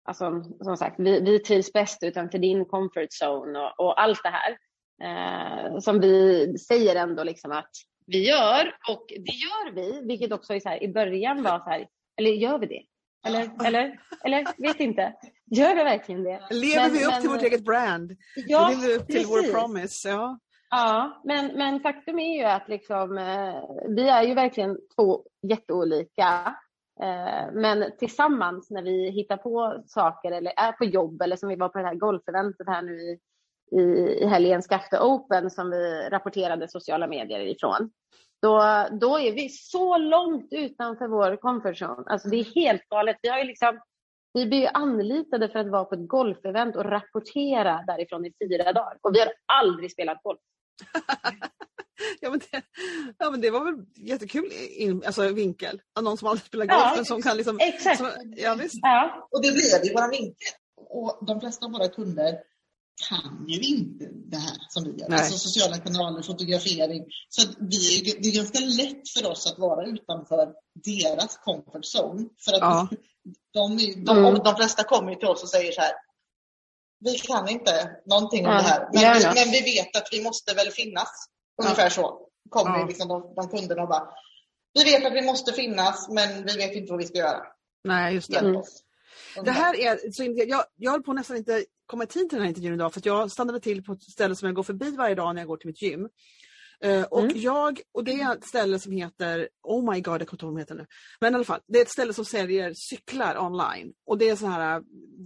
alltså, som sagt, vi, vi trivs bäst utanför din comfort zone och, och allt det här. Eh, som vi säger ändå liksom att vi gör och det gör vi, vilket också är så här, i början var så här, eller gör vi det? Eller, eller, eller vet inte. Gör vi verkligen det? Lever Men- vi upp men- till vårt eget brand? Ja, Lever vi upp till vår precis. promise? Ja. Ja, men, men faktum är ju att liksom, eh, vi är ju verkligen två jätteolika. Eh, men tillsammans när vi hittar på saker eller är på jobb eller som vi var på det här golfeventet här nu i, i, i helgen, Skafte Open som vi rapporterade sociala medier ifrån. Då, då är vi så långt utanför vår comfort zone. Alltså det är helt galet. Vi har ju liksom vi blir ju anlitade för att vara på ett golfevent och rapportera därifrån i fyra dagar. Och vi har aldrig spelat golf. ja, men det, ja men det var väl jättekul in, alltså, vinkel. Någon som aldrig spelat golf Ja, men som kan liksom... exakt. Som, ja, visst. Ja, Och det blev ju våra vinkel. Och de flesta av våra kunder kan ju inte det här som vi gör. Nej. Alltså sociala kanaler, fotografering. Så att vi, det är ganska lätt för oss att vara utanför deras comfort zone. För att Ja. de, är- de, Mm. de flesta kommer ju till oss och säger så här. Vi kan inte någonting om Ja, det här, men, vi, men vi vet att vi måste väl finnas. Ungefär så kommer Ja. liksom de, de kunderna och bara. Vi vet att vi måste finnas, men vi vet inte vad vi ska göra. Nej, just det. Mm. Det här är, så jag, jag höll på nästan inte komma i tid till den här intervjun idag för jag stannade till på ett ställe som jag går förbi varje dag när jag går till mitt gym. Eh, och Mm. jag, och det är ett ställe som heter, oh my god jag kommer inte ihåg vad de heter nu. Men i alla fall, det är ett ställe som säljer cyklar online. Och det är så här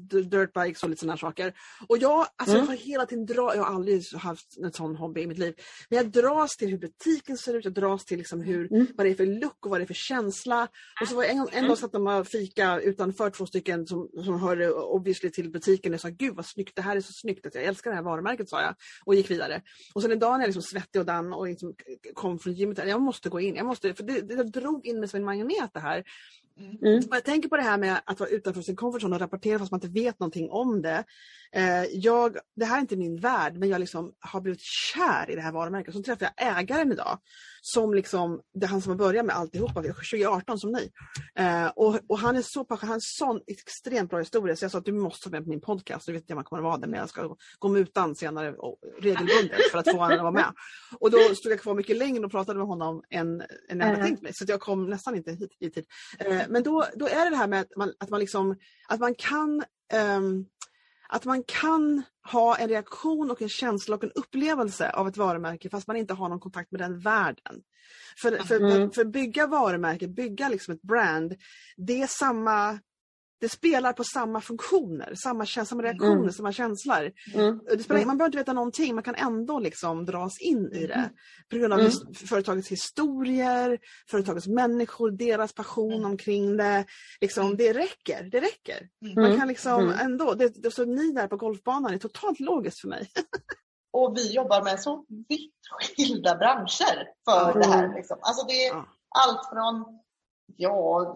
d- dirtbikes och lite sådana saker. Och jag, alltså jag Mm. har hela tiden dra, jag har aldrig haft en sån hobby i mitt liv. Men jag dras till hur butiken ser ut, jag dras till liksom hur, Mm. vad det är för look och vad det är för känsla. Och så var jag en, en dag satt de och fika utanför två stycken som, som hörde obviously till butiken och sa gud vad snyggt, det här är så snyggt, att jag älskar det här varumärket sa jag. Och gick vidare. Och sen en dag när jag liksom svettig och dan och liksom kom från gymmet, jag måste gå in, jag måste, för det, det drog in mig som en magnet det här. mm. Jag tänker på det här med att vara utanför sin comfort zone och rapportera fast man inte vet någonting om det. Eh, jag, det här är inte min värld men jag liksom har blivit kär i det här varumärket. Så träffade jag ägaren idag. Som liksom, det är han som har börjat med alltihopa, 2018 som ni. Eh, och, och han är så han har en sån extremt bra historia så jag sa att du måste vara med på min podcast. Du vet jag man kommer att vara där men jag ska gå mutan senare och, regelbundet för att få honom att vara med. Och då stod jag kvar mycket längre och pratade med honom än, än jag hade Mm. tänkt mig. Så jag kom nästan inte hit i tid. Eh, men då, då är det det här med att man, att man, liksom, att man kan ehm, att man kan ha en reaktion och en känsla och en upplevelse av ett varumärke fast man inte har någon kontakt med den världen. För, för, Mm. för bygga varumärke, bygga liksom ett brand, det är samma det spelar på samma funktioner, samma, samma reaktioner, Mm. samma känslor. Mm. Det spelar, Mm. Man behöver inte veta någonting, man kan ändå liksom dras in i det. På grund av Mm. företagets historier, företagets människor, deras passion Mm. omkring det. Liksom, det räcker, det räcker. Mm. Man Mm. kan liksom Mm. ändå, det, det, så ni där på golfbanan är totalt logiskt för mig. Och vi jobbar med så vitt skilda branscher för det här. Liksom. Alltså det är Ja. allt från ja,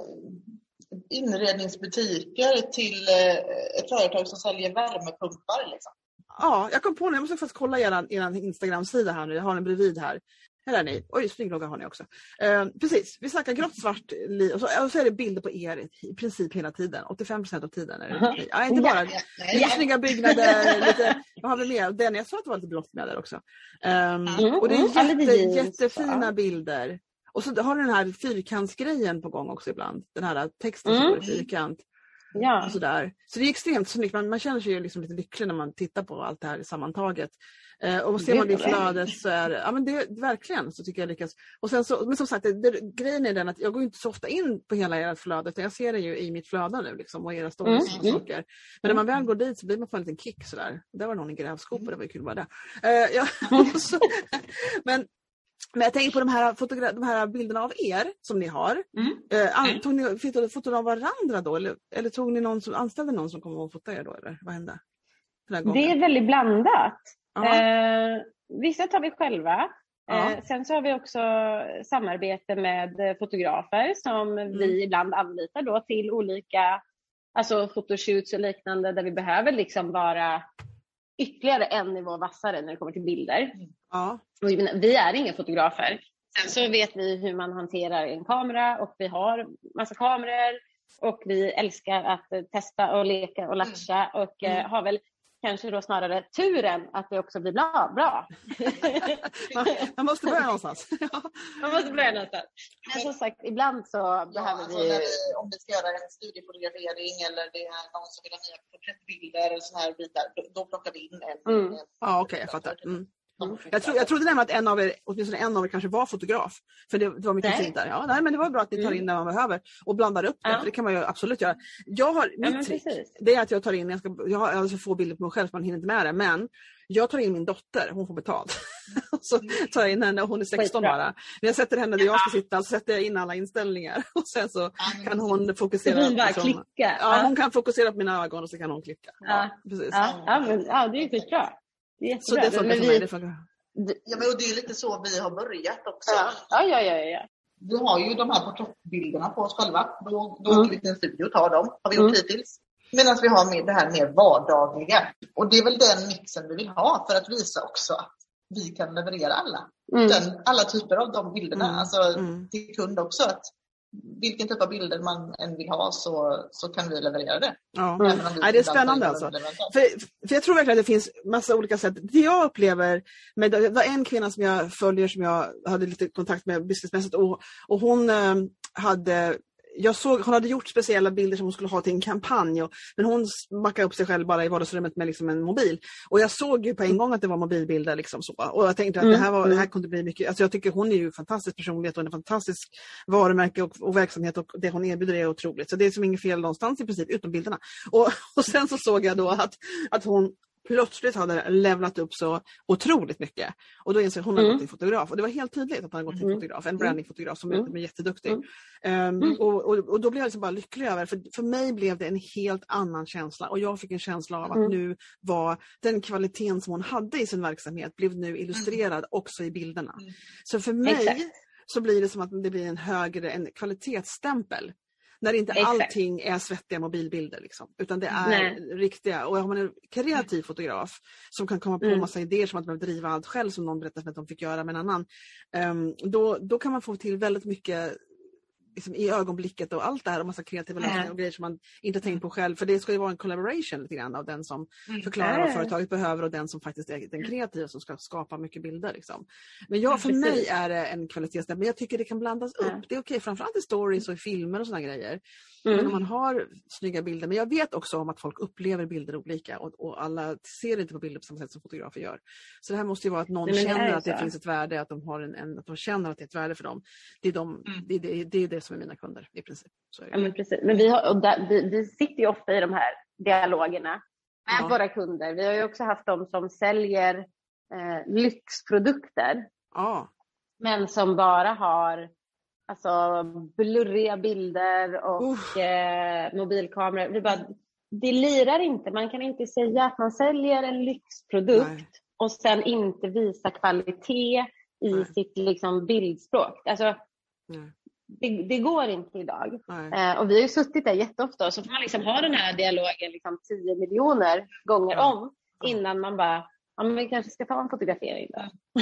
inredningsbutiker till eh, ett företag som säljer värmepumpar. Liksom. Ja, jag kom på nu, jag måste faktiskt kolla er, er Instagram-sida här nu, jag har den bredvid här. Här är ni. Oj, snygg logga har ni också. Eh, precis, vi snackar grått, svart li- och så, och så är det bilder på er i princip hela tiden. 85 procent av tiden är det ja, inte bara Ja, lite nej. snygga byggnader, lite, vad har vi mer? Den, jag sa att det var lite blått med där också. Mm, och det mm, är lite jätte, jättefina ja. bilder. Och så har du den här fyrkantsgrejen på gång också ibland. Den här texten som Mm. står i fyrkant. Ja. Sådär. Så det är extremt snyggt. Man, man känner sig ju liksom lite lycklig när man tittar på allt det här sammantaget. Eh, och ser man det i flödet så är det, ja men det, verkligen så tycker jag lyckas. Och sen så, men som sagt, det, det, grejen är den att jag går inte så ofta in på hela ert flöde utan jag ser det ju i mitt flöde nu liksom, och era stories Mm, och mm. saker. Men när man väl går dit så blir man på en liten kick sådär. Där var någon i grävskopor, det var ju kul bara det. Eh, ja, så, men, men jag tänker på de här, fotogra- de här bilderna av er som ni har. Mm. Eh, tog ni fotade av varandra då eller, eller tog ni någon som anställde någon som kom och fotade er då eller vad hände? Det är väldigt blandat. Eh, vissa tar vi själva. Ja. Eh, sen så har vi också samarbete med fotografer som Mm. vi ibland anlitar då till olika alltså fotoshoots och liknande där vi behöver liksom vara ytterligare en nivå vassare när det kommer till bilder. ja. Vi- är inga fotografer. Sen så vet vi hur man hanterar en kamera och vi har massa kameror och vi älskar att testa och leka och latcha och eh, Mm. har väl kanske då snarare turen att det också blir bra. bra. Man, man måste börja någonstans. Man måste börja någonstans. Men som sagt, ibland så Ja, behöver alltså vi... när vi, om vi ska göra en studiefotografering eller det är någon som vill ha nya porträttbilder eller såna här bitar, då, då plockar vi in en. Mm. en Ja, okej, jag fattar. Mm. De Jag, tro, jag trodde nämligen att en av er, åtminstone en av er kanske var fotograf. För det, det var mycket Nej. fint där. Ja, nej, men det var bra att ni tar Mm. in när man behöver och blandar upp det. Ja. Det kan man ju absolut göra. Jag har, Ja, mitt trick precis. det är att jag tar in, jag, ska, jag har alltså få bilder på mig själv så man hinner inte med det. Men jag tar in min dotter, hon får betalt. så tar jag in henne, hon är 16 Skitbra. bara. Men jag sätter henne där jag ska sitta, så sätter jag in alla inställningar. Och sen så kan hon fokusera. hon bara klickar. Ja, hon kan fokusera på mina ögon och så kan hon klicka. Ja. precis. Ja, ja, men, ja, det är skitbra. Det är Så jättebra. det funkar Men för vi- mig. Det funkar. Ja, men och det är lite så vi har börjat också. Ja, ja, ja. ja, ja. Vi har ju de här porträttbilderna på oss själva. Då, då Mm. åker vi till en studio och tar dem. Har vi gjort Mm. hittills. Medan vi har med det här mer vardagliga. Och det är väl den mixen vi vill ha för att visa också att vi kan leverera alla. Mm. Den, alla typer av de bilderna. Mm. Alltså Mm. till kund också. Att vilken typ av bilder man än vill ha så, så kan vi leverera det. Ja. Mm. Nej, det är spännande alltså. För, för jag tror verkligen att det finns massa olika sätt. Det jag upplever, med, det var en kvinna som jag följer som jag hade lite kontakt med businessmässigt och, och hon eh, hade jag såg, hon hade gjort speciella bilder som hon skulle ha till en kampanj. Och, men hon mackade upp sig själv bara i vardagsrummet med liksom en mobil. Och jag såg ju på en gång att det var mobilbilder. Liksom så. Och jag tänkte att det, här var, det här kunde bli mycket. Alltså jag tycker hon är ju en fantastisk personlighet och en fantastisk varumärke och, och verksamhet och det hon erbjuder är otroligt. Så det är som inget fel någonstans i princip, utom bilderna. Och, och sen så såg jag då att, att hon plötsligt hade levlat upp så otroligt mycket. Och då insåg jag att hon Mm. gått till fotograf. Och det var helt tydligt att hon hade gått till Mm. fotograf, en brandingfotograf som Mm. är jätteduktig. Mm. Mm. och, och, och då blev jag liksom bara lycklig över, för, för mig blev det en helt annan känsla. Och jag fick en känsla av att Mm. nu var den kvaliteten som hon hade i sin verksamhet blev nu illustrerad också i bilderna. Mm. Så för mig Exakt. så blir det som att det blir en högre en kvalitetsstämpel. När inte Exakt. allting är svettiga mobilbilder. Liksom, utan det är Nej. riktiga. Och har man en kreativ fotograf som kan komma på Mm. massa idéer som man behöver driva allt själv som någon berättade för att de fick göra med en annan. ehm, då, då kan man få till väldigt mycket liksom, i ögonblicket och allt det här och massa kreativa Ja. lösningar och grejer som man inte tänkt på själv. För det ska ju vara en collaboration lite grann av den som Mm. förklarar vad företaget behöver och den som faktiskt är den kreativa som ska skapa mycket bilder. Liksom. Men jag, för Precis. mig är det en kvalitetsstämpel. Men jag tycker det kan blandas upp. Det är okej, framförallt i stories och i filmer och sådana grejer. Men Mm. om man har snygga bilder. Men jag vet också om att folk upplever bilder olika och, och alla ser inte på bilder på samma sätt som fotografer gör. Så det här måste ju vara att någon Nej, men det känner ju att det finns ett värde, att de, har en, en, att de känner att det är ett värde för dem. Det är, de, Mm. det, det, det är det som är mina kunder i princip. Ja, men precis. Men vi, har, där, vi, vi sitter ju ofta i de här dialogerna med Ja. våra kunder. Vi har ju också haft de som säljer eh, lyxprodukter Ja, men som bara har alltså, blurriga bilder och eh, mobilkameror. Vi bara, det lirar inte. Man kan inte säga att man säljer en lyxprodukt Nej. och sen inte visa kvalitet i Nej. sitt liksom, bildspråk. Alltså, nej, det, det går inte idag. Eh, och vi har ju suttit där jätteofta och så får man liksom ha den här dialogen liksom 10 miljoner gånger Ja. om innan man bara, ja men vi kanske ska ta en fotografering då.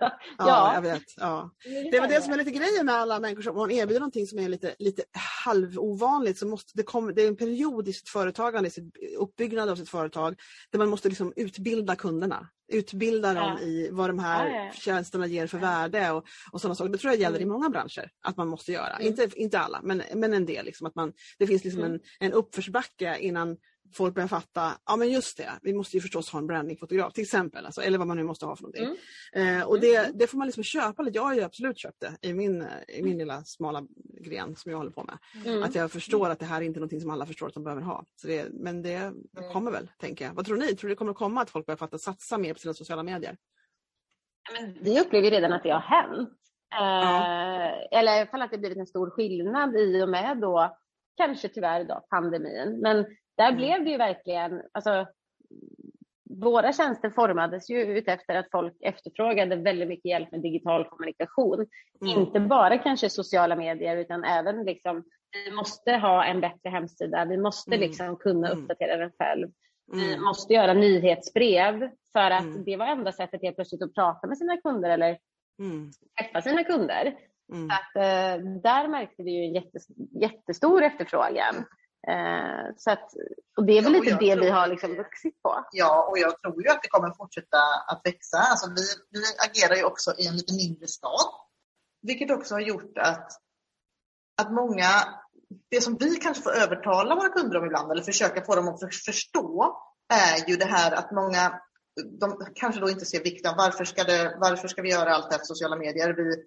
Ja, ja, jag vet. Ja. Det var det som är lite grejen med alla människor som om man erbjuder någonting som är lite, lite halvovanligt så måste det komma, det är en period i sitt företagande, i sitt uppbyggnad av sitt företag där man måste liksom utbilda kunderna. Utbilda dem Ja. i vad de här Ja, ja. tjänsterna ger för värde och, och sådana saker. Det tror jag gäller i Mm. många branscher att man måste göra. Mm. Inte, inte alla men, men en del. Liksom, att man, det finns liksom Mm. en, en uppförsbacke innan folk börjar fatta, ja men just det, vi måste ju förstås ha en brandingfotograf till exempel. Alltså, eller vad man nu måste ha för någonting. Mm. Eh, och det, det får man liksom köpa lite. Jag har ju absolut köpt det i min, i min lilla smala gren som jag håller på med. Mm. Att jag förstår att det här är inte någonting som alla förstår att de behöver ha. Så det, men det kommer väl, tänker jag. Vad tror ni? Tror ni det kommer komma att folk börjar fatta satsa mer på sina sociala medier? Men vi upplever ju redan att det har hänt. Eh, Ja. Eller i alla fall att det blivit en stor skillnad i och med då, kanske tyvärr då, pandemin. Men där Mm. blev det ju verkligen, alltså, våra tjänster formades ju utefter att folk efterfrågade väldigt mycket hjälp med digital kommunikation. Mm. Inte bara kanske sociala medier utan även liksom, vi måste ha en bättre hemsida, vi måste Mm. liksom kunna Mm. uppdatera den själv. Vi måste göra nyhetsbrev för att det var enda sättet helt plötsligt att prata med sina kunder eller träffa sina kunder. Mm. Så att, eh, där märkte vi ju en jättes, jättestor efterfrågan. Eh, så att, och det är väl Ja, lite det vi har liksom vuxit på. Ja, och jag tror ju att det kommer fortsätta att växa. Alltså vi, vi agerar ju också i en lite mindre stad. Vilket också har gjort att, att många, det som vi kanske får övertala våra kunder om ibland, eller försöka få dem att för- förstå, är ju det här att många de kanske då inte ser vikten varför ska, det, varför ska vi göra allt det här för sociala medier? Vi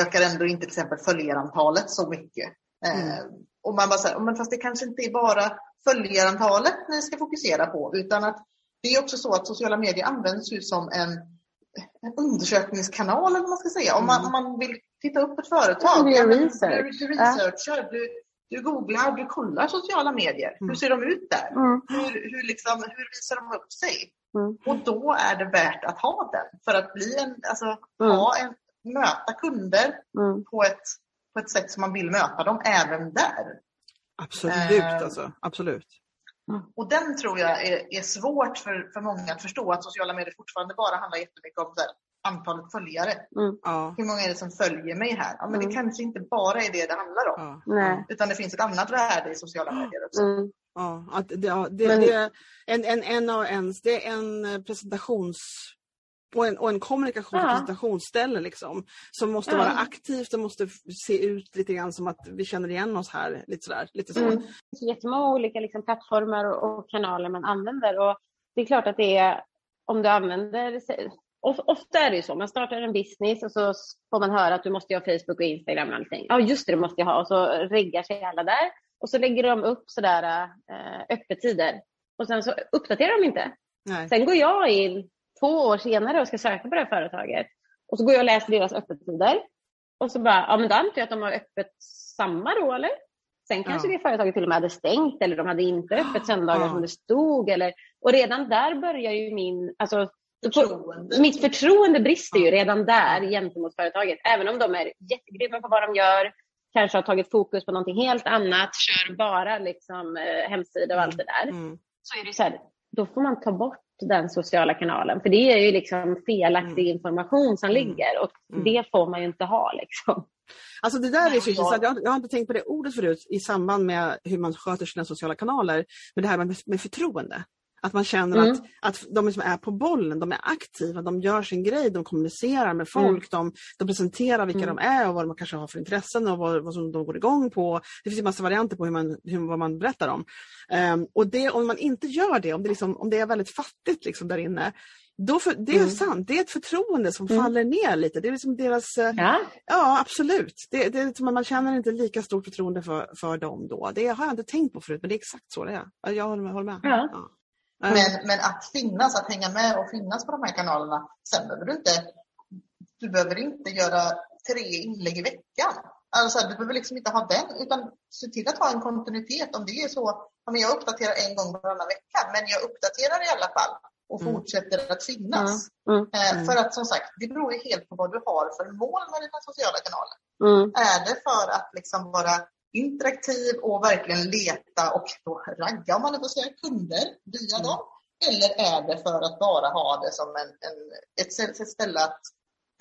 ökar ändå inte till exempel följarantalet så mycket. Mm. Och man bara säger, men fast det kanske inte är bara följarantalet ni ska fokusera på, utan att det är också så att sociala medier används ju som en, en undersökningskanal, eller vad man ska säga. Om man, mm. om man vill titta upp ett företag. Du, research. du, du researchar, du, du googlar, du kollar sociala medier. Mm. Hur ser de ut där? Mm. Hur, hur, liksom, hur visar de upp sig? Mm. Och då är det värt att ha den. För att bli en, alltså, mm. ha en, möta kunder mm. på, ett, på ett sätt som man vill möta dem även där. Absolut, eh, alltså. Absolut. Och den tror jag är, är svårt för, för många att förstå, att sociala medier fortfarande bara handlar jättemycket om där, antalet följare. Mm. Ja. Hur många är det som följer mig här? Ja, men mm. Det kanske inte bara är det det handlar om. Ja. Utan det finns ett annat värde i sociala medier också. Mm. Ja, att det, det, det, en, en, en av ens, det är en presentations och en, och en kommunikation och presentationsställe liksom, som måste ja. vara aktivt och måste se ut lite grann som att vi känner igen oss här. Lite sådär, lite så. Mm. Det finns jättemånga olika liksom, plattformar och, och, kanaler man använder och det är klart att det är om du använder Ofta är det ju så, man startar en business och så får man höra att du måste ha Facebook och Instagram och allting. Ja, just det, det måste jag ha. Och så reggar sig alla där. Och så lägger de upp sådär äh, öppettider. Och sen så uppdaterar de inte. Nej. Sen går jag in två år senare och ska söka på det här företaget. Och så går jag och läser deras öppettider. Och så bara, ja men då antar jag att de har öppet samma då eller? Sen kanske ja. det företaget till och med hade stängt eller de hade inte öppet söndagar ja. som det stod. Eller, och redan där börjar ju min, alltså, förtroende. mitt förtroende brister ju redan där gentemot företaget. Även om de är jättegrymma på vad de gör, kanske har tagit fokus på någonting helt annat, kör bara liksom, eh, hemsida och allt det där. Mm. Så är det så här, då får man ta bort den sociala kanalen. För det är ju liksom felaktig mm. information som mm. ligger och mm. det får man ju inte ha. Liksom. Alltså det där är så intressant. Jag, jag har inte tänkt på det ordet förut i samband med hur man sköter sina sociala kanaler. Men det här med, med förtroende. Att man känner mm. att, att de som är på bollen, de är aktiva, de gör sin grej, de kommunicerar med folk, mm. de, de presenterar vilka mm. de är och vad de kanske har för intressen och vad, vad som de går igång på. Det finns en massa varianter på hur man, hur, vad man berättar om. Um, och det, om man inte gör det, om det, liksom, om det är väldigt fattigt liksom där inne, då för, det är mm. sant, det är ett förtroende som mm. faller ner lite. Det är liksom deras... Eh, ja, ja absolut. Det, det är liksom, man känner inte lika stort förtroende för, för dem då. Det har jag inte tänkt på förut, men det är exakt så det är. Jag håller med. Håller med. Ja. Ja. Men, men att finnas, att hänga med och finnas på de här kanalerna. Sen behöver du inte, du behöver inte göra tre inlägg i veckan. Alltså, du behöver liksom inte ha den, utan se till att ha en kontinuitet. Om det är så, om jag uppdaterar en gång varannan vecka, men jag uppdaterar i alla fall och mm. fortsätter att finnas. Mm. Mm. Eh, för att som sagt, det beror ju helt på vad du har för mål med dina sociala kanaler. Mm. Är det för att liksom vara interaktiv och verkligen leta och då ragga, om man får säga, kunder via mm. dem? Eller är det för att bara ha det som en, en ett, ett ställe att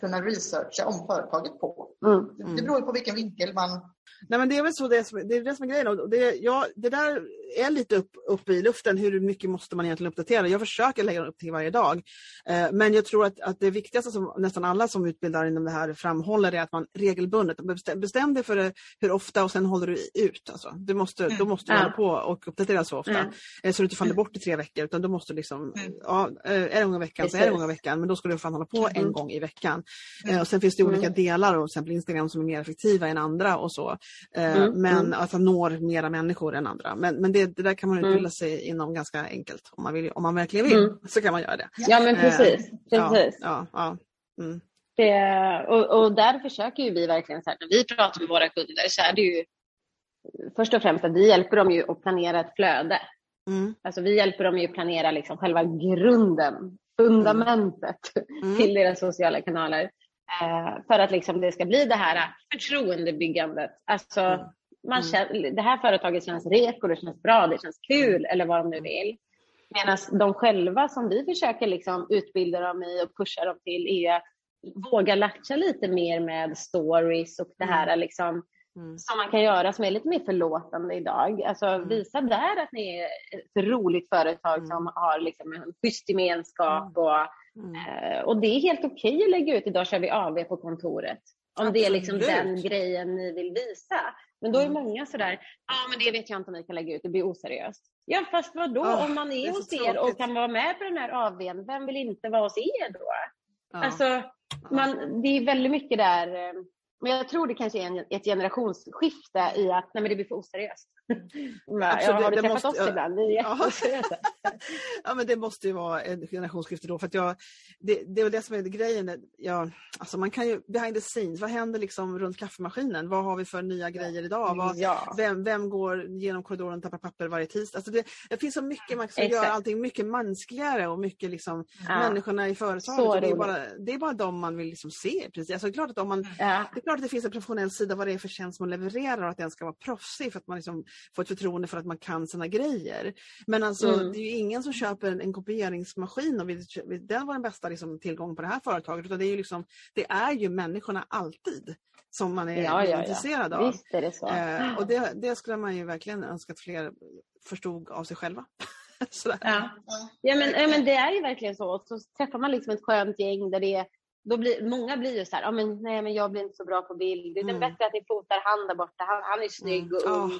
kunna researcha om företaget på? Mm. Det beror ju på vilken vinkel man Nej men det är väl så det, det är det som är grejen. Och det, ja, det där är lite upp, upp i luften, hur mycket måste man egentligen uppdatera? Jag försöker lägga upp till varje dag. Eh, men jag tror att, att det viktigaste som nästan alla som utbildar inom det här framhåller är att man regelbundet bestäm, bestäm dig för det, hur ofta och sen håller du ut. Alltså. Du måste, mm. Då måste du ja. hålla på och uppdatera så ofta. Mm. Eh, så du inte faller bort i tre veckor utan du måste liksom, mm. ja, eh, är det en gång i veckan så är det en gång i veckan men då ska du fan hålla på en mm. gång i veckan. Eh, och sen finns det olika mm. delar, till exempel Instagram som är mer effektiva än andra och så. Eh, mm, men mm. alltså når mera människor än andra. Men, men det, det där kan man mm. utbilda sig inom ganska enkelt. Om man, vill, om man verkligen vill mm. så kan man göra det. Ja men precis. Eh, precis. Ja, ja, mm. det, och, och där försöker ju vi verkligen, så här, när vi pratar med våra kunder så är det ju först och främst att vi hjälper dem ju att planera ett flöde. Mm. Alltså vi hjälper dem ju att planera liksom själva grunden, fundamentet mm. till deras sociala kanaler. Eh, för att liksom det ska bli det här förtroendebyggandet. Alltså, mm. man mm. känner, det här företaget känns reko, det känns bra, det känns kul eller vad de nu vill. Medan de själva som vi försöker liksom utbilda dem i och pusha dem till är att våga latcha lite mer med stories och det här mm. liksom, mm. som man kan göra som är lite mer förlåtande idag. Alltså mm. visa där att ni är ett roligt företag mm. som har liksom en schysst gemenskap och Mm. Eh, och det är helt okej okay att lägga ut, idag kör vi AV på kontoret. Om Absolut. det är liksom den grejen ni vill visa. Men då är mm. många sådär, ja ah, men det vet jag inte om vi kan lägga ut, det blir oseriöst. Ja fast vadå, Ah, om man är, är hos er och kan vara med på den här AWn, vem vill inte vara hos er då? Ja. Alltså, man, det är väldigt mycket där, eh, men jag tror det kanske är en, ett generationsskifte i att nej men det blir för oseriöst. Men, ja, har du det träffat måste- oss ibland? Vi är Ja. ja men det måste ju vara ett generationsskifte då för att jag, det, det är det som är grejen. Jag, alltså man kan ju, behind the scenes, vad händer liksom runt kaffemaskinen? Vad har vi för nya grejer idag? Vad, Ja. vem, vem går genom korridoren och tappar papper varje tisdag? Alltså det, det finns så mycket man kan Exakt. göra allting mycket mänskligare och mycket liksom Ja. människorna i företaget. Det, är bara, det är bara de man vill liksom se. Precis. Alltså, det är klart att om man Ja. det är klart att det finns en professionell sida vad det är för tjänst man levererar och att den ska vara proffsig för att man liksom får ett förtroende för att man kan sina grejer. Men alltså Mm. det är ju ingen som köper en, en kopieringsmaskin och vill, vill den var den bästa liksom, tillgången på det här företaget. Utan det är ju liksom, det är ju människorna alltid som man är Ja, ja, ja. intresserad av. Visst är det så. Eh, och det, det skulle man ju verkligen önska att fler förstod av sig själva. Ja. Ja, men, ja, men det är ju verkligen så. Och så träffar man liksom ett skönt gäng där det är då blir, många blir ju så här, ja, men, nej men jag blir inte så bra på bild. Det är Mm. bättre att ni fotar han där borta, han, han är snygg och Ja. ung.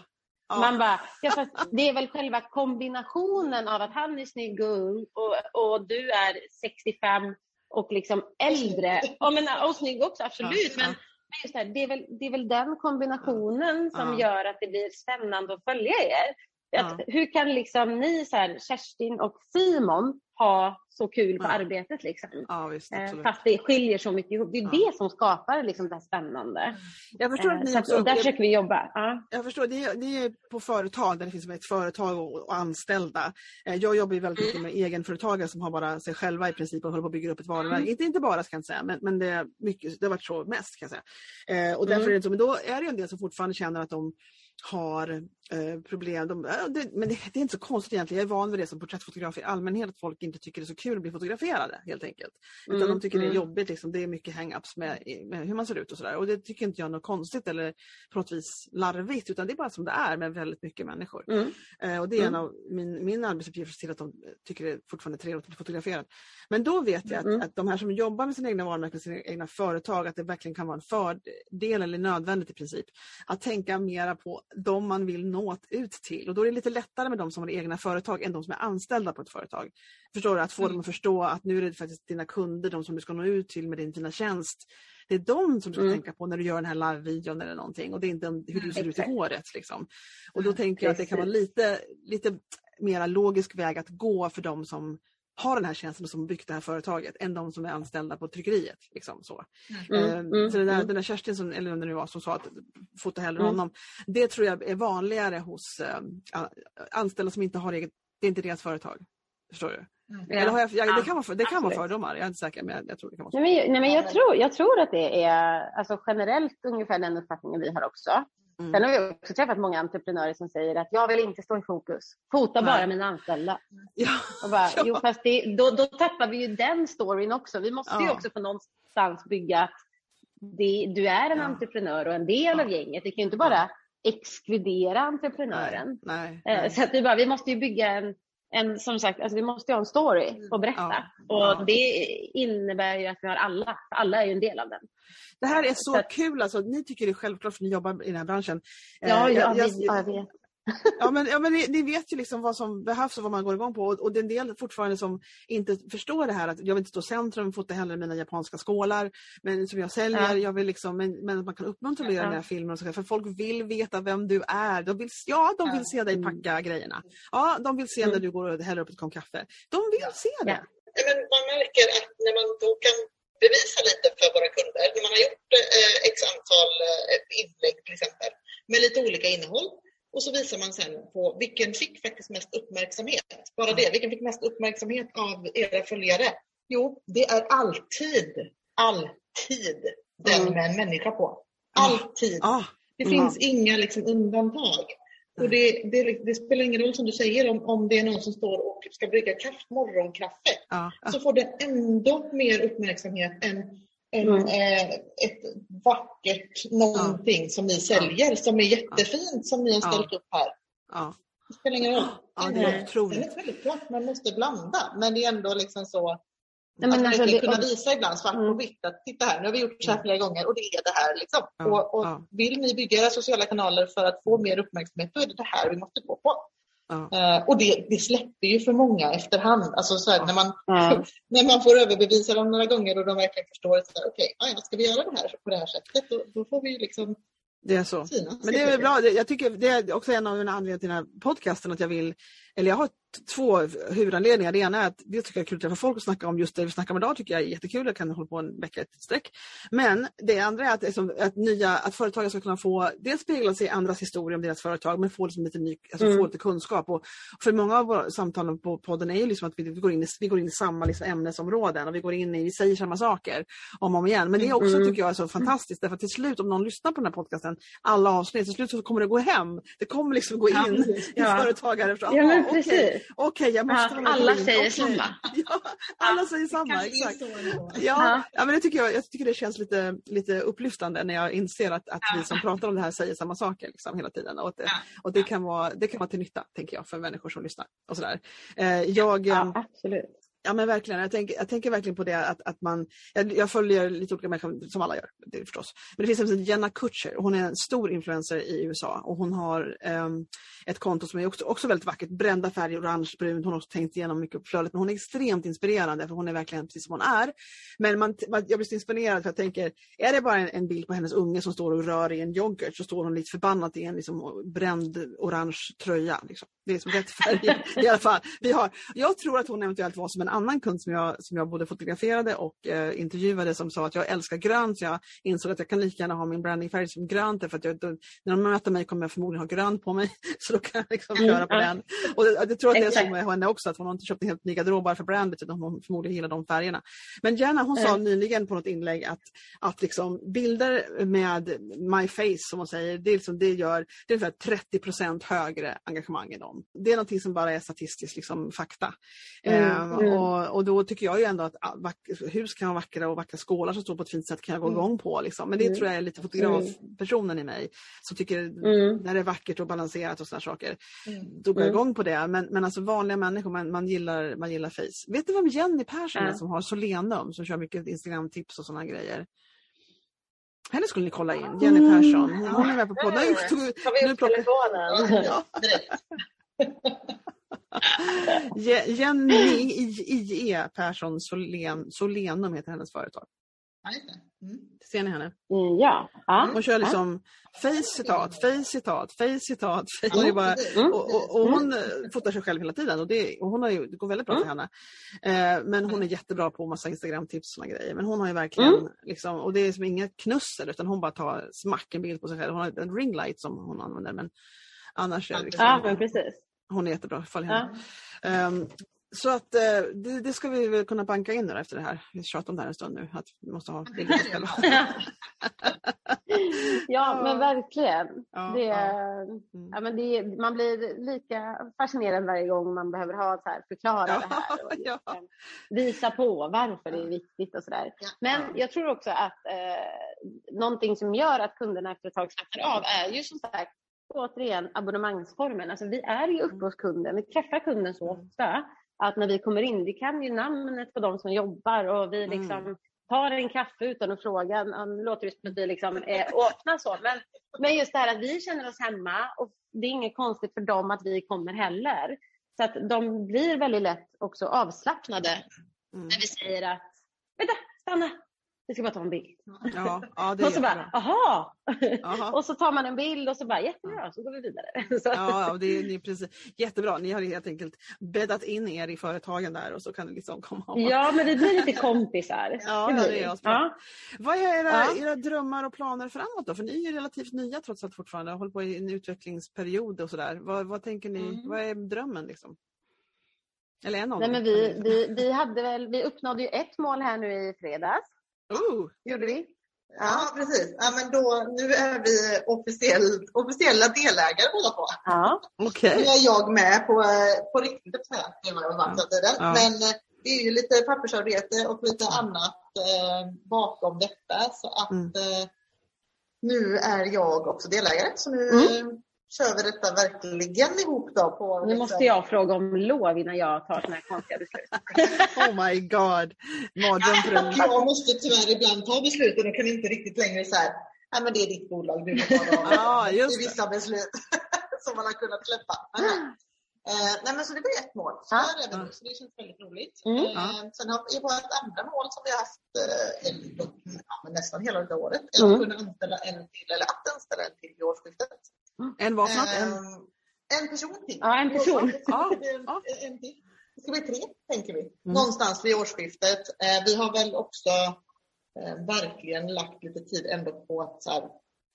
Ja. Man bara, ja, fast det är väl själva kombinationen av att han är snygg och ung och, och du är 65 och liksom äldre. Ja, men, och snygg också, absolut. Men, men just det, här, det, är väl, det är väl den kombinationen som gör att det blir spännande att följa er. Att, Ja. Hur kan liksom ni, så här, Kerstin och Simon, ha så kul på Ja. arbetet? Liksom? Ja, visst, Eh. Fast det skiljer så mycket ihop. Det är det som skapar liksom det här spännande. Jag förstår att Eh, ni att, också och där försöker vi jobba. Ja. Jag förstår, det är, det är på företag där det finns ett företag och, och anställda. Eh, Jag jobbar ju väldigt mycket med egenföretagare som har bara sig själva i princip och håller på att bygga upp ett varumärke. Inte, inte bara ska jag säga, men, men det, är mycket, det har varit så mest kan säga. Eh, och därför Mm. är det så, men då är det en del som fortfarande känner att de har eh, problem. De, det, men det, det är inte så konstigt egentligen. Jag är van vid det som porträttfotograf i allmänhet, att folk inte tycker det är så kul att bli fotograferade helt enkelt. Utan Mm, de tycker det är mm. jobbigt, liksom. det är mycket hang-ups med, med hur man ser ut och sådär. Och det tycker inte jag är något konstigt eller på något vis larvigt, utan det är bara som det är med väldigt mycket människor. Mm. Eh, och det är en Mm. av min, min arbetsuppgift att se till att de tycker det är fortfarande är trevligt att bli fotograferad. Men då vet jag att, Mm. att de här som jobbar med sina egna varumärken, sina egna företag, att det verkligen kan vara en fördel eller nödvändigt i princip. Att tänka mera på de man vill nå ut till. Och då är det lite lättare med de som har egna företag än de som är anställda på ett företag. Förstår du? Att få Mm. dem att förstå att nu är det faktiskt dina kunder, de som du ska nå ut till med din fina tjänst. Det är de som du ska Mm. tänka på när du gör den här live-videon eller någonting och det är inte hur du ser ut i håret. Liksom. Och då tänker jag att det kan vara lite, lite mera logisk väg att gå för de som har den här tjänsten och som byggt det här företaget än de som är anställda på tryckeriet. Liksom så. Mm, Eh, mm, så den där, mm. den där Kerstin, som, eller vem det nu var, som sa att fota hellre Mm. honom. Det tror jag är vanligare hos a- anställda som inte har eget, det är inte deras företag. Förstår du? Ja. Eller har jag, jag, det kan vara, för- det kan vara fördomar, jag är inte säker men jag, jag tror det kan vara så. Nej, men, nej, men jag, tror, jag tror att det är alltså, generellt ungefär den uppfattningen vi har också. Mm. Sen har vi också träffat många entreprenörer som säger att jag vill inte stå i fokus. Fota Nej. bara mina anställda. Ja, Och bara, Ja. jo, fast det, då, då tappar vi ju den storyn också. Vi måste ju Ja. också på någonstans bygga att det, du är en Ja. entreprenör och en del av gänget. Det kan ju inte bara exkludera entreprenören. nej, Eh, nej. Så att vi, bara, vi måste ju bygga en, en som sagt, alltså vi måste ju ha en story att berätta. Ja. Och det innebär ju att vi har alla, för alla är ju en del av den. Det här är så Så att- kul alltså. Ni tycker det är självklart för ni jobbar i den här branschen. Ja, Eh, ja, jag- jag- vi, ja jag vet. Ja men, ja, men ni, ni vet ju liksom vad som behövs och vad man går igång på. Och, och det är en del fortfarande som inte förstår det här att jag vill inte stå i centrum, fota hellre mina japanska skålar men, som jag säljer. Ja. Jag vill liksom, men, men att man kan uppmuntra att göra Ja. mer filmer och så, för folk vill veta vem du är. De vill, ja, de vill se dig Mm. packa grejerna. Ja, de vill se Mm. när du går och häller upp ett kopp kaffe. De vill Ja. se det. Ja. Men man märker att när man då kan bevisa lite för våra kunder, när man har gjort eh, x antal eh, inlägg till exempel, med lite olika innehåll, och så visar man sen på vilken fick faktiskt mest uppmärksamhet. Bara det, vilken fick mest uppmärksamhet av era följare? Jo, det är alltid, alltid den Mm. med en människa på. Alltid. Det Mm. finns inga liksom, undantag. Och det, det, det spelar ingen roll som du säger om, om det är någon som står och ska brygga kaffe, morgonkaffe så får det ändå mer uppmärksamhet än, än Mm. eh, ett vackert någonting som ni säljer som är jättefint som ni har Ja. ställt upp här. ja. Det spelar ingen roll. Ja, det är är otroligt. det självklart man måste blanda men det är ändå liksom så Nej, men att alltså, verkligen kunna visa ibland svart på Mm. vitt att titta här, nu har vi gjort så här flera gånger och det är det här liksom. Ja, och och ja. vill ni bygga era sociala kanaler för att få mer uppmärksamhet då är det det här vi måste gå på. Eh, och det, det släpper ju för många efterhand. Alltså så här, när, man, Ja. när man får överbevisa dem några gånger och de verkligen förstår att okej, okay, ja, ska vi göra det här på det här sättet, då, då får vi ju liksom Det är så. Men det är väl bra. Jag tycker det är också en av mina anledningar till den här podcasten att jag vill, eller jag har två huvudanledningar. Det ena är att det tycker jag är kul att träffa folk och snacka om just det vi snackar om idag tycker jag är jättekul. Jag kan hålla på en vecka i sträck. Men det andra är att, liksom, att, nya, att företagare ska kunna få dels spegla sig i andras historier om deras företag men få liksom lite, ny, alltså Mm. få lite kunskap. Och för många av våra samtal på podden är ju liksom att vi, vi, går, in i, vi går in i samma liksom ämnesområden och vi går in i, vi säger samma saker om och om igen. Men det är också Mm. tycker jag är så fantastiskt därför att till slut om någon lyssnar på den här podcasten, alla avsnitt, till slut så kommer det gå hem. Det kommer liksom gå in Ja, i företagare. Ja aha, men precis. Okej, jag måste Ja, alla säger Okej. samma. Ja, alla säger samma, exakt. Ja, Ja. ja, men det tycker jag, jag tycker det känns lite, lite upplyftande när jag inser att, att vi som pratar om det här säger samma saker liksom, hela tiden. Och, det, Ja. och det, kan vara, det kan vara till nytta, tänker jag, för människor som lyssnar. Och sådär. Eh, jag, Ja, eh, absolut. Ja men verkligen, jag tänker, jag tänker verkligen på det att, att man, jag, jag följer lite olika människor som alla gör, det förstås. Men det finns en Jenna Kutcher, hon är en stor influencer i USA och hon har ehm, ett konto som är också, också väldigt vackert, brända färger, orange, brunt, hon har också tänkt igenom mycket på flödet men hon är extremt inspirerande för hon är verkligen precis som hon är. Men man, man, jag blir så inspirerad för jag tänker, är det bara en, en bild på hennes unge som står och rör i en yoghurt så står hon lite förbannat i en liksom, bränd orange tröja. Liksom. Det är som rätt färg i alla fall. Vi har, jag tror att hon eventuellt var som en annan kund som jag, som jag både fotograferade och eh, intervjuade som sa att jag älskar grönt. Så jag insåg att jag kan lika gärna ha min brandingfärg som grönt. För att jag, då, när de möter mig kommer jag förmodligen ha grönt på mig. Så då kan jag liksom Mm, köra på ja. den. Och det, jag tror att det är så med henne också, att hon har inte köpt en helt ny garderob bara för brandet utan hon förmodligen gillar de färgerna. Men Jenna hon sa Mm. nyligen på något inlägg att, att liksom bilder med my face som hon säger, det, är liksom, det gör det är ungefär 30% högre engagemang i dem. Det är någonting som bara är statistiskt liksom, fakta. Mm, mm. Och, och då tycker jag ju ändå att ah, hus kan vara vackra och vackra skålar som står på ett fint sätt kan jag gå Mm. igång på. Liksom. Men det Mm. tror jag är lite fotografpersonen i mig som tycker Mm. när det är vackert och balanserat och sådana saker Mm. då går jag Mm. igång på det. Men, men alltså vanliga människor, man, man, gillar, man gillar face. Vet du vem Jenny Persson är som har Solenum som kör mycket Instagram-tips och sådana grejer? Henne skulle ni kolla in, Jenny Mm. Persson. Hon, är med på podden. Nu tog Tar vi upp telefonen? Ja, direkt. Je- Jenny I.E. Persson Solen, Solenum heter hennes företag. Mm. Ser ni henne? Mm, ja. ja. Hon kör liksom face citat, face citat, face citat. Face. Hon bara. Mm. Och, och, och hon eh, fotar sig själv hela tiden och det, och hon har ju, det går väldigt bra för henne. Eh, men hon är jättebra på massa Instagram-tips och såna grejer. Men hon har ju verkligen, Mm. liksom, och det är som inget knussel utan hon bara tar smack en bild på sig själv. Hon har en ringlight som hon använder men annars är det liksom, ja, men precis. Hon är jättebra, följ Ja. henne. Ehm, så att eh, det, det ska vi väl kunna banka in efter det här. Vi tjatat om det här en stund nu, att vi måste ha oss själva. ja, men verkligen. Ja, Det, ja. Mm. ja, men det, man blir lika fascinerad varje gång man behöver ha så här, förklara det här. Och Ja, liksom visa på varför det är viktigt och sådär. Ja. Men jag tror också att eh, någonting som gör att kunderna efter ett tag slappnar av är ju som sagt återigen abonnemangsformen. Alltså vi är ju uppe hos kunden, vi träffar kunden så ofta att när vi kommer in, vi kan ju namnet på de som jobbar och vi Mm. liksom tar en kaffe utan att fråga. Nu låter det som att vi liksom är öppna så, men, men just det här att vi känner oss hemma och det är inget konstigt för dem att vi kommer heller. Så att de blir väldigt lätt också avslappnade Mm. när vi säger att vänta, stanna, vi ska bara ta en bild. Ja, ja, Och så bara, aha! Jaha. Och så tar man en bild och så bara, jättebra, så går vi vidare. Så, Ja, det är, ni precis, jättebra. Ni har helt enkelt bäddat in er i företagen där och så kan det liksom komma och ja, men vi blir lite kompisar. Ja, det är asbra. ja. Vad är era, Ja. era drömmar och planer framåt då? För ni är ju relativt nya trots allt fortfarande. Håller på i en utvecklingsperiod och sådär. Vad, vad tänker ni? Mm. Vad är drömmen liksom? Eller en av Nej, dem? men vi, vi, vi, hade väl, vi uppnådde ju ett mål här nu i fredags. Oh, Gjorde vi? Ja, precis. Ja, men då, nu är vi officiell, officiella delägare båda två. Ja. okej. Nu är jag med på, på riktigt, varit hela tiden. Ja. Men eh, det är ju lite pappersarbete och lite annat eh, bakom detta. Så att Mm. eh, nu är jag också delägare. Så nu Mm. Kör vi detta verkligen ihop då. På Nu måste jag fråga om lov innan jag tar såna här konstiga beslut. Oh my god. Mardröm för en... Jag måste tyvärr ibland ta besluten och kan inte riktigt längre så här, nej men det är ditt bolag, du får ta dem. Just I det. vissa beslut som man har kunnat släppa. Men, Eh, nej men så det var ett mål. Så där är vi nu, så det känns väldigt roligt. Mm. Eh, sen har vi vårt andra mål som vi har haft eh, en- ja, men nästan hela det året. Är Mm. att kunna anställa en till, eller att anställa en till vid årsskiftet. En vad för något? En, Eh, en person till. Ja, en person. Ja, en, ja. en till. Det ska bli tre, tänker vi. Mm. Någonstans vid årsskiftet. Eh, vi har väl också eh, verkligen lagt lite tid ändå på att så här,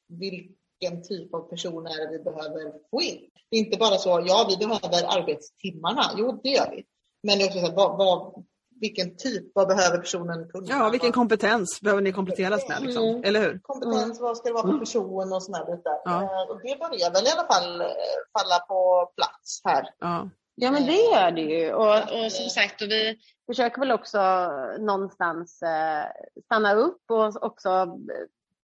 vilken typ av person är det vi behöver få in. Det är inte bara så, ja vi behöver arbetstimmarna. Jo, det gör vi. Men det är också så här, vad, vad, vilken typ, vad behöver personen kunna? ja, vilken kompetens behöver ni kompletteras med? Liksom? Mm. Eller hur? kompetens, vad ska det vara för person och sådana bitar. Ja. Eh, Och det börjar väl i alla fall eh, falla på plats här. Ja. Ja men det gör det ju. Och, och som sagt, och vi försöker väl också någonstans eh, stanna upp och också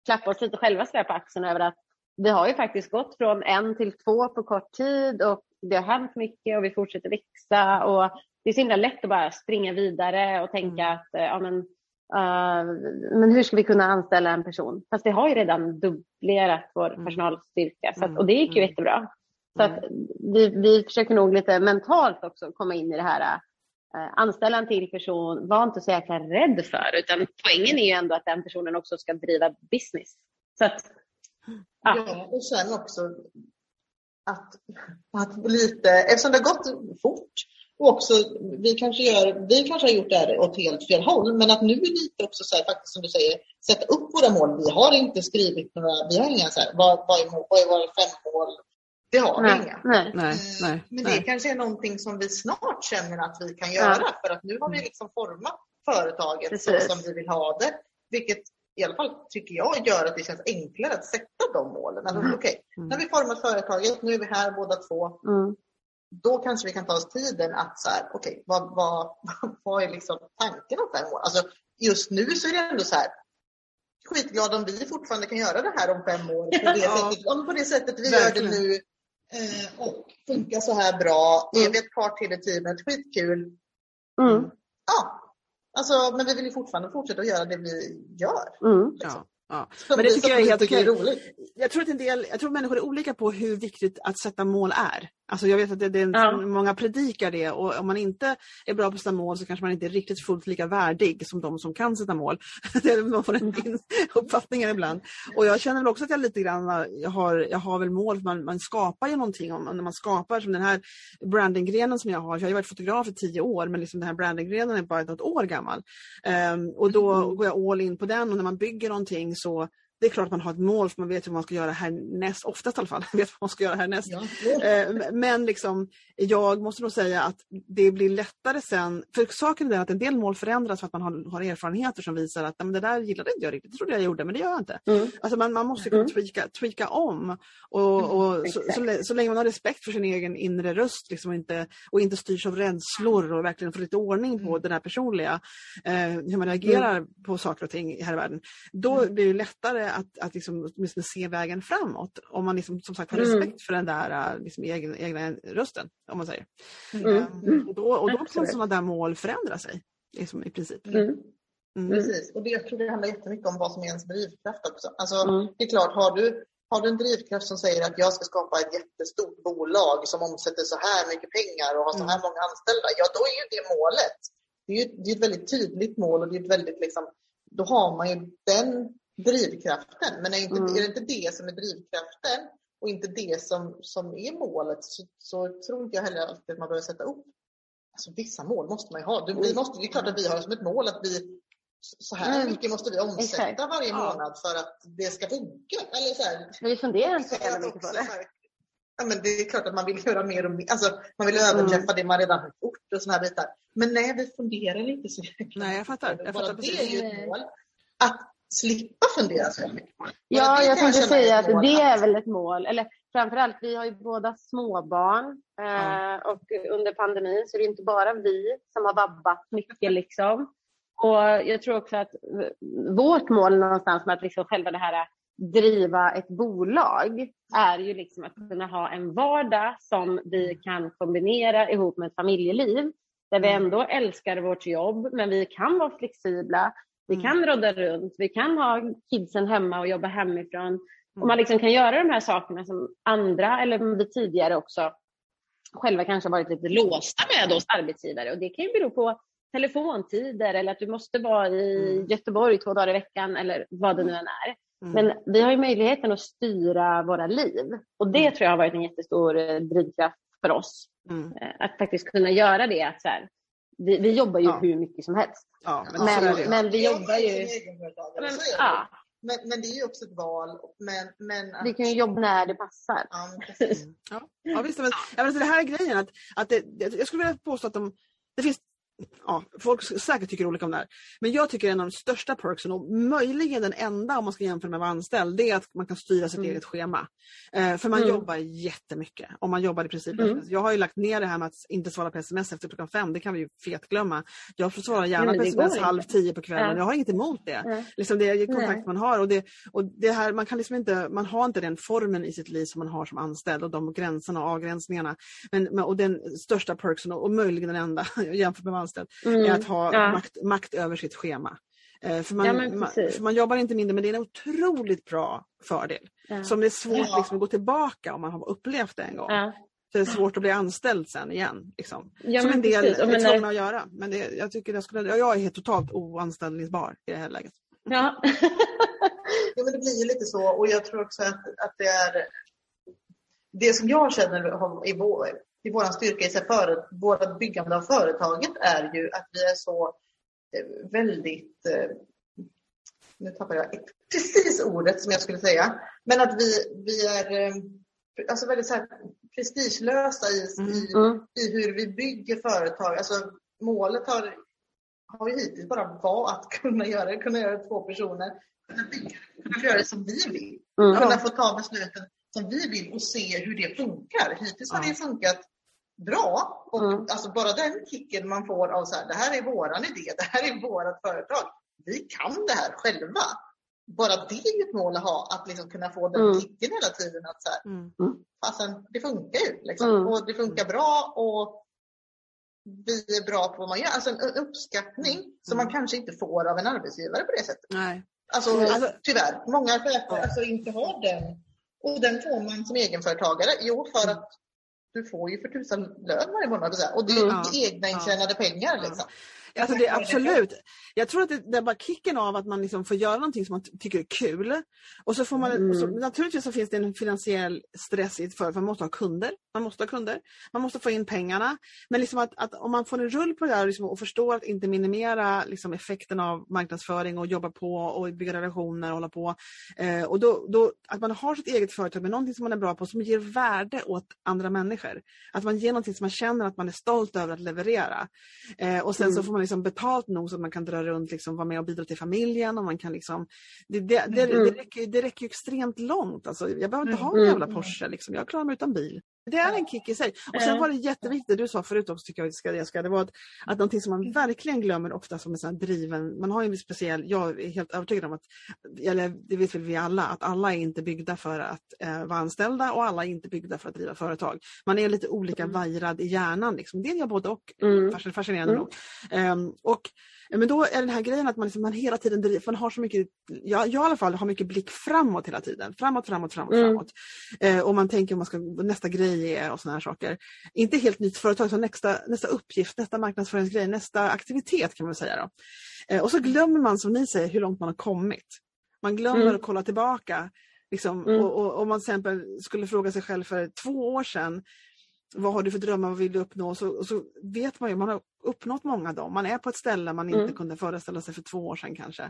klappa oss lite själva på axeln över att vi har ju faktiskt gått från en till två på kort tid och det har hänt mycket och vi fortsätter växa. Och det är så himla lätt att bara springa vidare och tänka Mm. att eh, ja, men, eh, men hur ska vi kunna anställa en person? Fast det har ju redan dubblerat vår Mm. personalstyrka så att, Mm. och det gick ju jättebra. Så att vi, vi försöker nog lite mentalt också komma in i det här. Eh, anställa en till person, var inte så jäkla rädd för utan poängen är ju ändå att den personen också ska driva business. Så att, ja. Ja, och sen också att, att lite, eftersom det har gått fort och också vi kanske, gör, vi kanske har gjort det här åt helt fel håll, men att nu är lite också så här, faktiskt som du säger, sätta upp våra mål. Vi har inte skrivit några, vi har inga så här, vad, vad, är, mål, vad är våra fem mål? Det har vi nej, inga. nej. Nej, Eh, nej, Men det nej. kanske är någonting som vi snart känner att vi kan göra för att nu har vi liksom format företaget så som vi vill ha det. Vilket i alla fall tycker jag gör att det känns enklare att sätta de målen. Alltså, Mm. Okej, Mm. nu har vi format företaget, nu är vi här båda två. Mm. Då kanske vi kan ta oss tiden att så här, okej, vad, vad, vad är liksom tanken om fem år? Alltså, just nu så är det ändå så här, skitglad om vi fortfarande kan göra det här om fem år på det, Ja. sättet, om på det sättet vi Verkligen. gör det nu eh, och funkar så här bra. Mm. Är vi ett par till i teamet, skitkul. Mm. Ja, alltså, men vi vill ju fortfarande fortsätta att göra det vi gör. Mm. Liksom. Ja, ja. Men det tycker jag är helt okej. roligt. Jag tror att en del, jag tror människor är olika på hur viktigt att sätta mål är. Alltså jag vet att det, det är Ja. många predikar det och om man inte är bra på att sätta mål så kanske man inte är riktigt fullt lika värdig som de som kan sätta mål. Man får en in- uppfattningar ibland. Och jag känner väl också att jag lite grann jag har, jag har väl mål, för man, man skapar ju någonting. Om, när man skapar som den här brandinggrenen som jag har, jag har varit fotograf i tio år men liksom den här brandinggrenen är bara något år gammal. Ehm, och då Mm. går jag all in på den och när man bygger någonting så det är klart att man har ett mål för man vet hur man ska göra härnäst, oftast i alla fall, vet vad man ska göra härnäst. Ja. Eh, Men liksom, jag måste nog säga att det blir lättare sen, för saken är den att en del mål förändras för att man har, har erfarenheter som visar att "Nej, men det där gillade inte jag riktigt, det trodde jag gjorde men det gör jag inte. Mm. Alltså man, man måste kunna Mm. tweaka, tweaka om och, och så, exakt. så, lä- så länge man har respekt för sin egen inre röst liksom, och, inte, och inte styrs av rädslor och verkligen får lite ordning på Mm. det där personliga, eh, hur man reagerar på saker och ting här i världen. Då Mm. blir det lättare att, att liksom, åtminstone se vägen framåt om man liksom, som sagt har Mm. respekt för den där eh, liksom, egna, egna rösten. Om man säger. Mm. Eh, och då, och då kan sådana där mål förändra sig. Liksom, I princip. Mm. Mm. Precis, och det, jag tror det handlar jättemycket om vad som är ens drivkraft också. Alltså, Mm. Det är klart, har du, har du en drivkraft som säger att jag ska skapa ett jättestort bolag som omsätter så här mycket pengar och har så här Mm. många anställda, ja då är ju det målet. Det är ju det är ett väldigt tydligt mål och det är ett väldigt liksom, då har man ju den drivkraften. Men är, inte, Mm. är det inte det som är drivkraften och inte det som, som är målet så, så tror inte jag heller alltid att man behöver sätta upp Alltså, vissa mål måste man ju ha. Du, vi måste, det är klart att vi har som ett mål att vi så här Mm. mycket måste vi omsätta Exakt. varje Ja. månad för att det ska funka. Eller så här, Vi funderar inte så jävla mycket på också det. Ja, men det är klart att man vill göra mer och mer. Alltså, man vill överträffa det man redan har gjort och såna här bitar. Men nej, vi funderar inte så jäkla Nej, jag fattar. Jag Bara fattar det precis. är ju ett mål. Att slippa fundera så mycket Ja, jag kan tänkte är säga att mål det är väl ett mål. Eller framförallt, vi har ju båda småbarn. Eh, Ja. Och under pandemin så är det inte bara vi som har vabbat mycket. Liksom. Och jag tror också att vårt mål någonstans med att liksom själva det här driva ett bolag är ju liksom att kunna ha en vardag som vi kan kombinera ihop med ett familjeliv. Där vi Mm. ändå älskar vårt jobb, men vi kan vara flexibla. Vi Mm. kan rodda runt, vi kan ha kidsen hemma och jobba hemifrån. Mm. Och man liksom kan göra de här sakerna som andra, eller vi tidigare också, själva kanske varit lite låsta med oss arbetsgivare och det kan ju bero på telefontider eller att du måste vara i Mm. Göteborg två dagar i veckan eller vad det nu än är. Mm. Men vi har ju möjligheten att styra våra liv och det Mm. tror jag har varit en jättestor eh, drivkraft för oss. Mm. Eh, Att faktiskt kunna göra det. Att så här, vi, vi jobbar ju Ja. hur mycket som helst. Ja, men, Men- men vi Jag jobbar är ju- Men, ja, Men, men det är ju också ett val. Men, men att, vi kan ju jobba när det passar. Ja, precis. Mm. Ja, ja visst. Men, ja, men alltså det här är grejen. Att, att det- jag skulle vilja påstå att de, det finns Ja, folk säkert tycker olika om det här. Men jag tycker en av de största perksen och möjligen den enda om man ska jämföra med att vara anställd, det är att man kan styra sitt Mm. eget schema. Eh, för man Mm. jobbar jättemycket. Och man jobbar i princip Mm. Jag har ju lagt ner det här med att inte svara på sms efter klockan fem, det kan vi ju fetglömma. Jag får svara gärna på sms inte. halv tio på kvällen, Ja. jag har inget emot det. Nej. Liksom det är kontakt Nej. man har och, det, och det här, man kan liksom inte, man har inte den formen i sitt liv som man har som anställd och de gränserna och avgränsningarna. Men, och den största perksen och, och möjligen den enda jämfört med anställd Mm. är att ha Ja. makt, makt över sitt schema. Eh, för, man, Ja, man, för man jobbar inte mindre men det är en otroligt bra fördel. Ja. Som det är svårt Ja. liksom, att gå tillbaka om man har upplevt det en gång. Ja. Så det är svårt att bli anställd sen igen. Liksom. Ja, som men en del precis. Är men när- tvungna att göra. Men det, jag, tycker jag, skulle, jag är helt totalt oanställningsbar i det här läget. Ja. Ja, men det blir ju lite så och jag tror också att, att det är det som jag känner har- i vår, i vår styrka i för, vårt byggande av företaget är ju att vi är så eh, väldigt, eh, nu tappar jag precis ordet som jag skulle säga, men att vi, vi är eh, alltså väldigt så här prestigelösa i, i, Mm. i hur vi bygger företag. Alltså målet har, har ju hittills bara varit att kunna göra det, kunna göra det två personer, kunna bygga kunna göra det som vi vill. Mm. Kunna få ta besluten som vi vill och se hur det funkar. Hittills har det funkat bra och Mm. alltså bara den kicken man får av så här, det här är våran idé, det här är vårat företag. Vi kan det här själva. Bara det är ju ett mål att ha, att liksom kunna få den Mm. kicken hela tiden. Att så här, Mm. fasen, det funkar ju. Liksom. Mm. Och det funkar bra och vi är bra på vad man gör. Alltså en uppskattning som man kanske inte får av en arbetsgivare på det sättet. Nej. Alltså, Mm. Alltså- tyvärr. Många chefer alltså, inte har den. Och den får man som egenföretagare. Jo, för att du får ju för tusan lön varje månad. Och det är Mm. egna intjänade pengar. Liksom. Alltså det, absolut. Jag tror att det, det är bara kicken av att man liksom får göra någonting som man ty- tycker är kul. Och så får man, Mm. så, naturligtvis så finns det en finansiell stress i ett företag. Man måste ha kunder. Man måste ha kunder. Man måste få in pengarna. Men liksom att, att om man får en rull på det här liksom, och förstår att inte minimera liksom, effekten av marknadsföring och jobba på och bygga relationer och hålla på. Eh, och då, då, att man har sitt eget företag med någonting som man är bra på som ger värde åt andra människor. Att man ger någonting som man känner att man är stolt över att leverera. Eh, och sen så Mm. får man liksom betalt nog så att man kan dra runt, liksom, vara med och bidra till familjen. Och man kan liksom, det, det, det, Mm. det, räcker, det räcker ju extrent långt. Alltså, jag behöver inte ha en Mm. jävla Porsche. Liksom. Jag klarar mig utan bil. Det är en kick i sig. Och sen var det jätteviktigt, du sa förut också tycker jag, ska, jag ska, det var att, att någonting som man verkligen glömmer ofta som sån här driven, man har ju en speciell, jag är helt övertygad om att, eller det vet väl vi alla, att alla är inte byggda för att eh, vara anställda och alla är inte byggda för att driva företag. Man är lite olika Mm. vajrad i hjärnan. Liksom. Det är jag både och. Mm. Fascin- Fascinerande Mm. nog. Ehm, och, men då är den här grejen att man, liksom, man hela tiden driver, man har så mycket, jag, jag i alla fall har mycket blick framåt hela tiden. Framåt, framåt, framåt, Mm. framåt. Eh, och man tänker vad, ska, nästa grej är och såna här saker. Inte helt nytt företag, utan nästa, nästa uppgift, nästa marknadsföringsgrej, nästa aktivitet kan man säga. Då. Eh, och så glömmer man som ni säger hur långt man har kommit. Man glömmer Mm. att kolla tillbaka. Liksom, Mm. och, och, om man till exempel skulle fråga sig själv för två år sedan vad har du för drömmar, vad vill du uppnå? Så, och så vet man ju, man har uppnått många av dem. Man är på ett ställe man inte Mm. kunde föreställa sig för två år sedan kanske.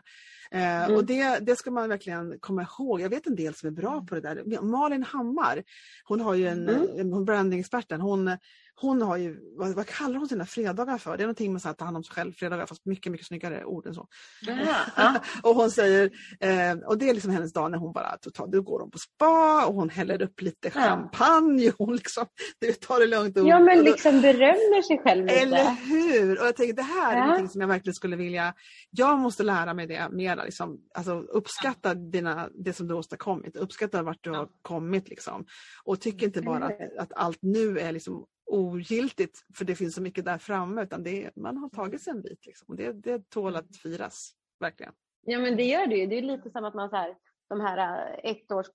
Eh, Mm. Och det, det ska man verkligen komma ihåg. Jag vet en del som är bra på det där. Malin Hammar, hon har ju en, Mm. hon brandingexperten, hon, hon har ju, vad, vad kallar hon sina fredagar för? Det är någonting med att ta hand om sig själv, fredagar, fast mycket, mycket snyggare ord än så. Ja. och hon säger, eh, och det är liksom hennes dag när hon bara, totalt, då går hon på spa och hon häller upp lite Ja. champagne. Hon liksom, du tar det lugnt. Och, ja, men liksom berömmer sig själv lite. eller hur! Och jag tänker det här är Ja. någonting som jag verkligen skulle vilja, jag måste lära mig det mera. Liksom, alltså, uppskatta dina, det som du har åstadkommit, uppskatta vart du har kommit. Liksom. Och tyck inte bara att, att allt nu är liksom ogiltigt för det finns så mycket där framme utan det, är- man har tagit sig en bit. Liksom. Och det, det tål att firas, verkligen. Ja men det gör det ju. Det är lite som att man så här, de här eh, ettårs,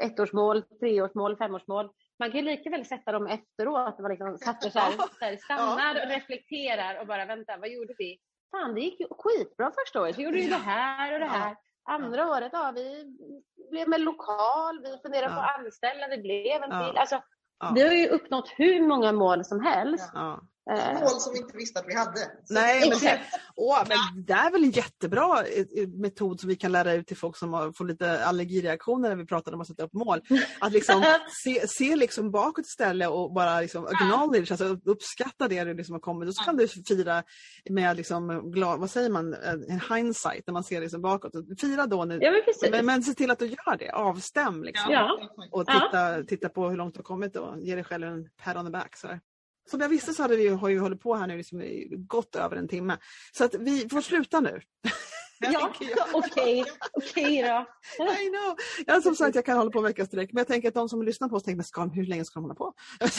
ettårsmål, treårsmål, femårsmål. Man kan ju lika väl sätta dem efteråt. Man liksom satte så här, så här, stannar och reflekterar och bara vänta, vad gjorde vi? Fan, det gick ju skitbra första året. Vi gjorde ju det här och det här. Andra året, ja, vi blev med lokal, vi funderade på att anställa, det blev en till. Alltså. Vi har ju uppnått hur många mål som helst. Ja. Eh, Mål som vi inte visste att vi hade. Så Nej, men det, åh, men det är väl en jättebra eh, eh, metod som vi kan lära ut till folk som har, får lite allergireaktioner när vi pratar om att sätta upp mål. Att liksom se, se liksom bakåt istället och bara liksom acknowledge, alltså uppskatta det du liksom har kommit. Och så kan du fira med liksom, glad, vad säger man, en hindsight när man ser liksom bakåt. Fira då nu. Ja, men. Men, men se till att du gör det, avstäm liksom. Ja. Och titta, titta på hur långt du har kommit och ge dig själv en pat on the back. Så här. Som jag visste så hade vi, har ju hållit på här nu liksom gått över en timme. Så att vi får sluta nu. Ja, okej, okej då. I know. Jag, som sagt, jag kan hålla på en vecka sträck, men jag tänker att de som lyssnar på oss tänker, men ska, hur länge ska de hålla på?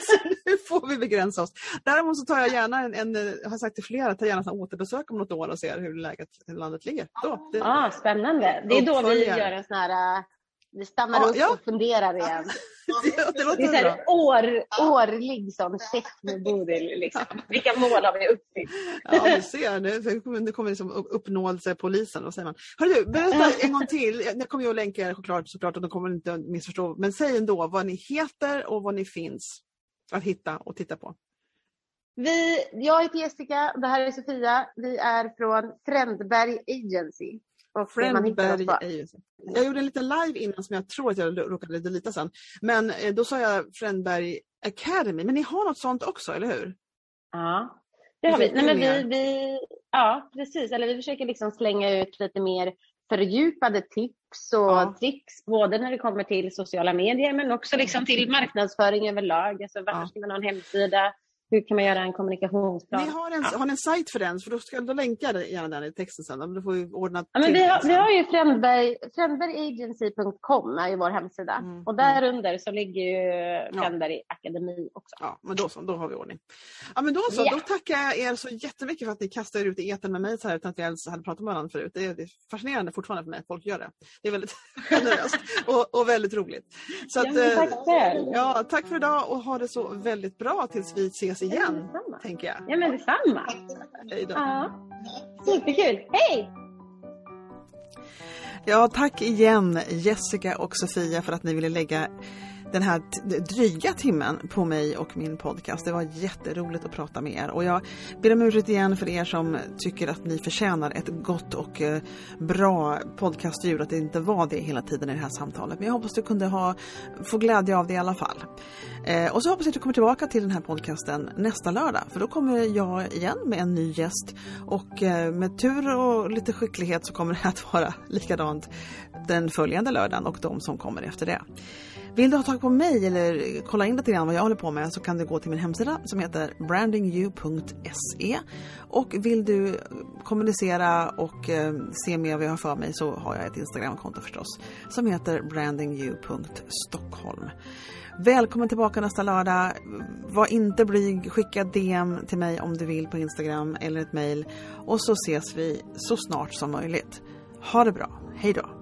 så nu får vi begränsa oss. Däremot så tar jag gärna en, en jag har sagt till flera, tar gärna en återbesök om något år och ser hur läget i landet ligger. Då, det, Ah, spännande. Det är då vi gör en sån här, äh, vi stannar Ja, upp ja. och funderar igen. det, det Det är låter så bra. här år, årlig sån check med Bodil. Liksom. Vilka mål har vi uppfyllt? Ja, du ser. Nu kommer, nu kommer liksom upp- uppnåelsepolisen. Vad säger man? Hörru, du, berätta en gång till. Jag kommer ju att länka er såklart, såklart och de kommer inte att missförstå. Men säg ändå vad ni heter och vad ni finns att hitta och titta på. Vi, jag heter Jessica, det här är Sofia. Vi är från Frändberg Agency. Och Friendberg på- Agency. Jag gjorde en liten live innan som jag tror att jag råkade delita sen. Men eh, då sa jag Friendberg Academy. Men ni har något sånt också, eller hur? Ja, det har vi. Nej, men vi, vi, ja, precis. Eller vi försöker liksom slänga ut lite mer fördjupade tips och Ja. tricks, både när det kommer till sociala medier men också liksom till marknadsföring överlag. Alltså, varför Ja. ska man ha en hemsida? Hur kan man göra en kommunikationsplan? Ni har en, har ni en sajt för den? För då ska då länkar jag gärna den i texten sen. Men Då får vi ordna Ja, men vi, har, vi har ju Frändberg, Frändbergagency.com är ju vår hemsida. Mm, Och där under så ligger ju Ja. Frändberg Akademi också. Ja, men då så, då har vi ordning. Ja, men då så, Ja. då tackar jag er så jättemycket för att ni kastar er ut i etern med mig så här utan att vi ens hade pratat med varandra förut. Det är, det är fascinerande fortfarande för mig att folk gör det. Det är väldigt generöst och, och väldigt roligt. Så Ja, att, eh, tack själv. ja, tack för idag och ha det så väldigt bra tills vi ses igen, Detsamma. tänker jag. Ja, men detsamma. Hej då. Ja. Superkul. Hej! Ja, tack igen Jessica och Sofia för att ni ville lägga den här dryga timmen på mig och min podcast. Det var jätteroligt att prata med er och jag ber om ursäkt igen för er som tycker att ni förtjänar ett gott och eh, bra podcastljud, att det inte var det hela tiden i det här samtalet. Men jag hoppas du kunde ha, få glädje av det i alla fall. Eh, och så hoppas jag att du kommer tillbaka till den här podcasten nästa lördag, för då kommer jag igen med en ny gäst och eh, med tur och lite skicklighet så kommer det att vara likadant den följande lördagen och de som kommer efter det. Vill du ha tag på mig eller kolla in lite grann vad jag håller på med så kan du gå till min hemsida som heter brandingyou.se och vill du kommunicera och eh, se mer vad jag har för mig så har jag ett Instagramkonto förstås som heter brandingyou.stockholm. Välkommen tillbaka nästa lördag. Var inte blyg, skicka DM till mig om du vill på Instagram eller ett mail och så ses vi så snart som möjligt. Ha det bra, hej då!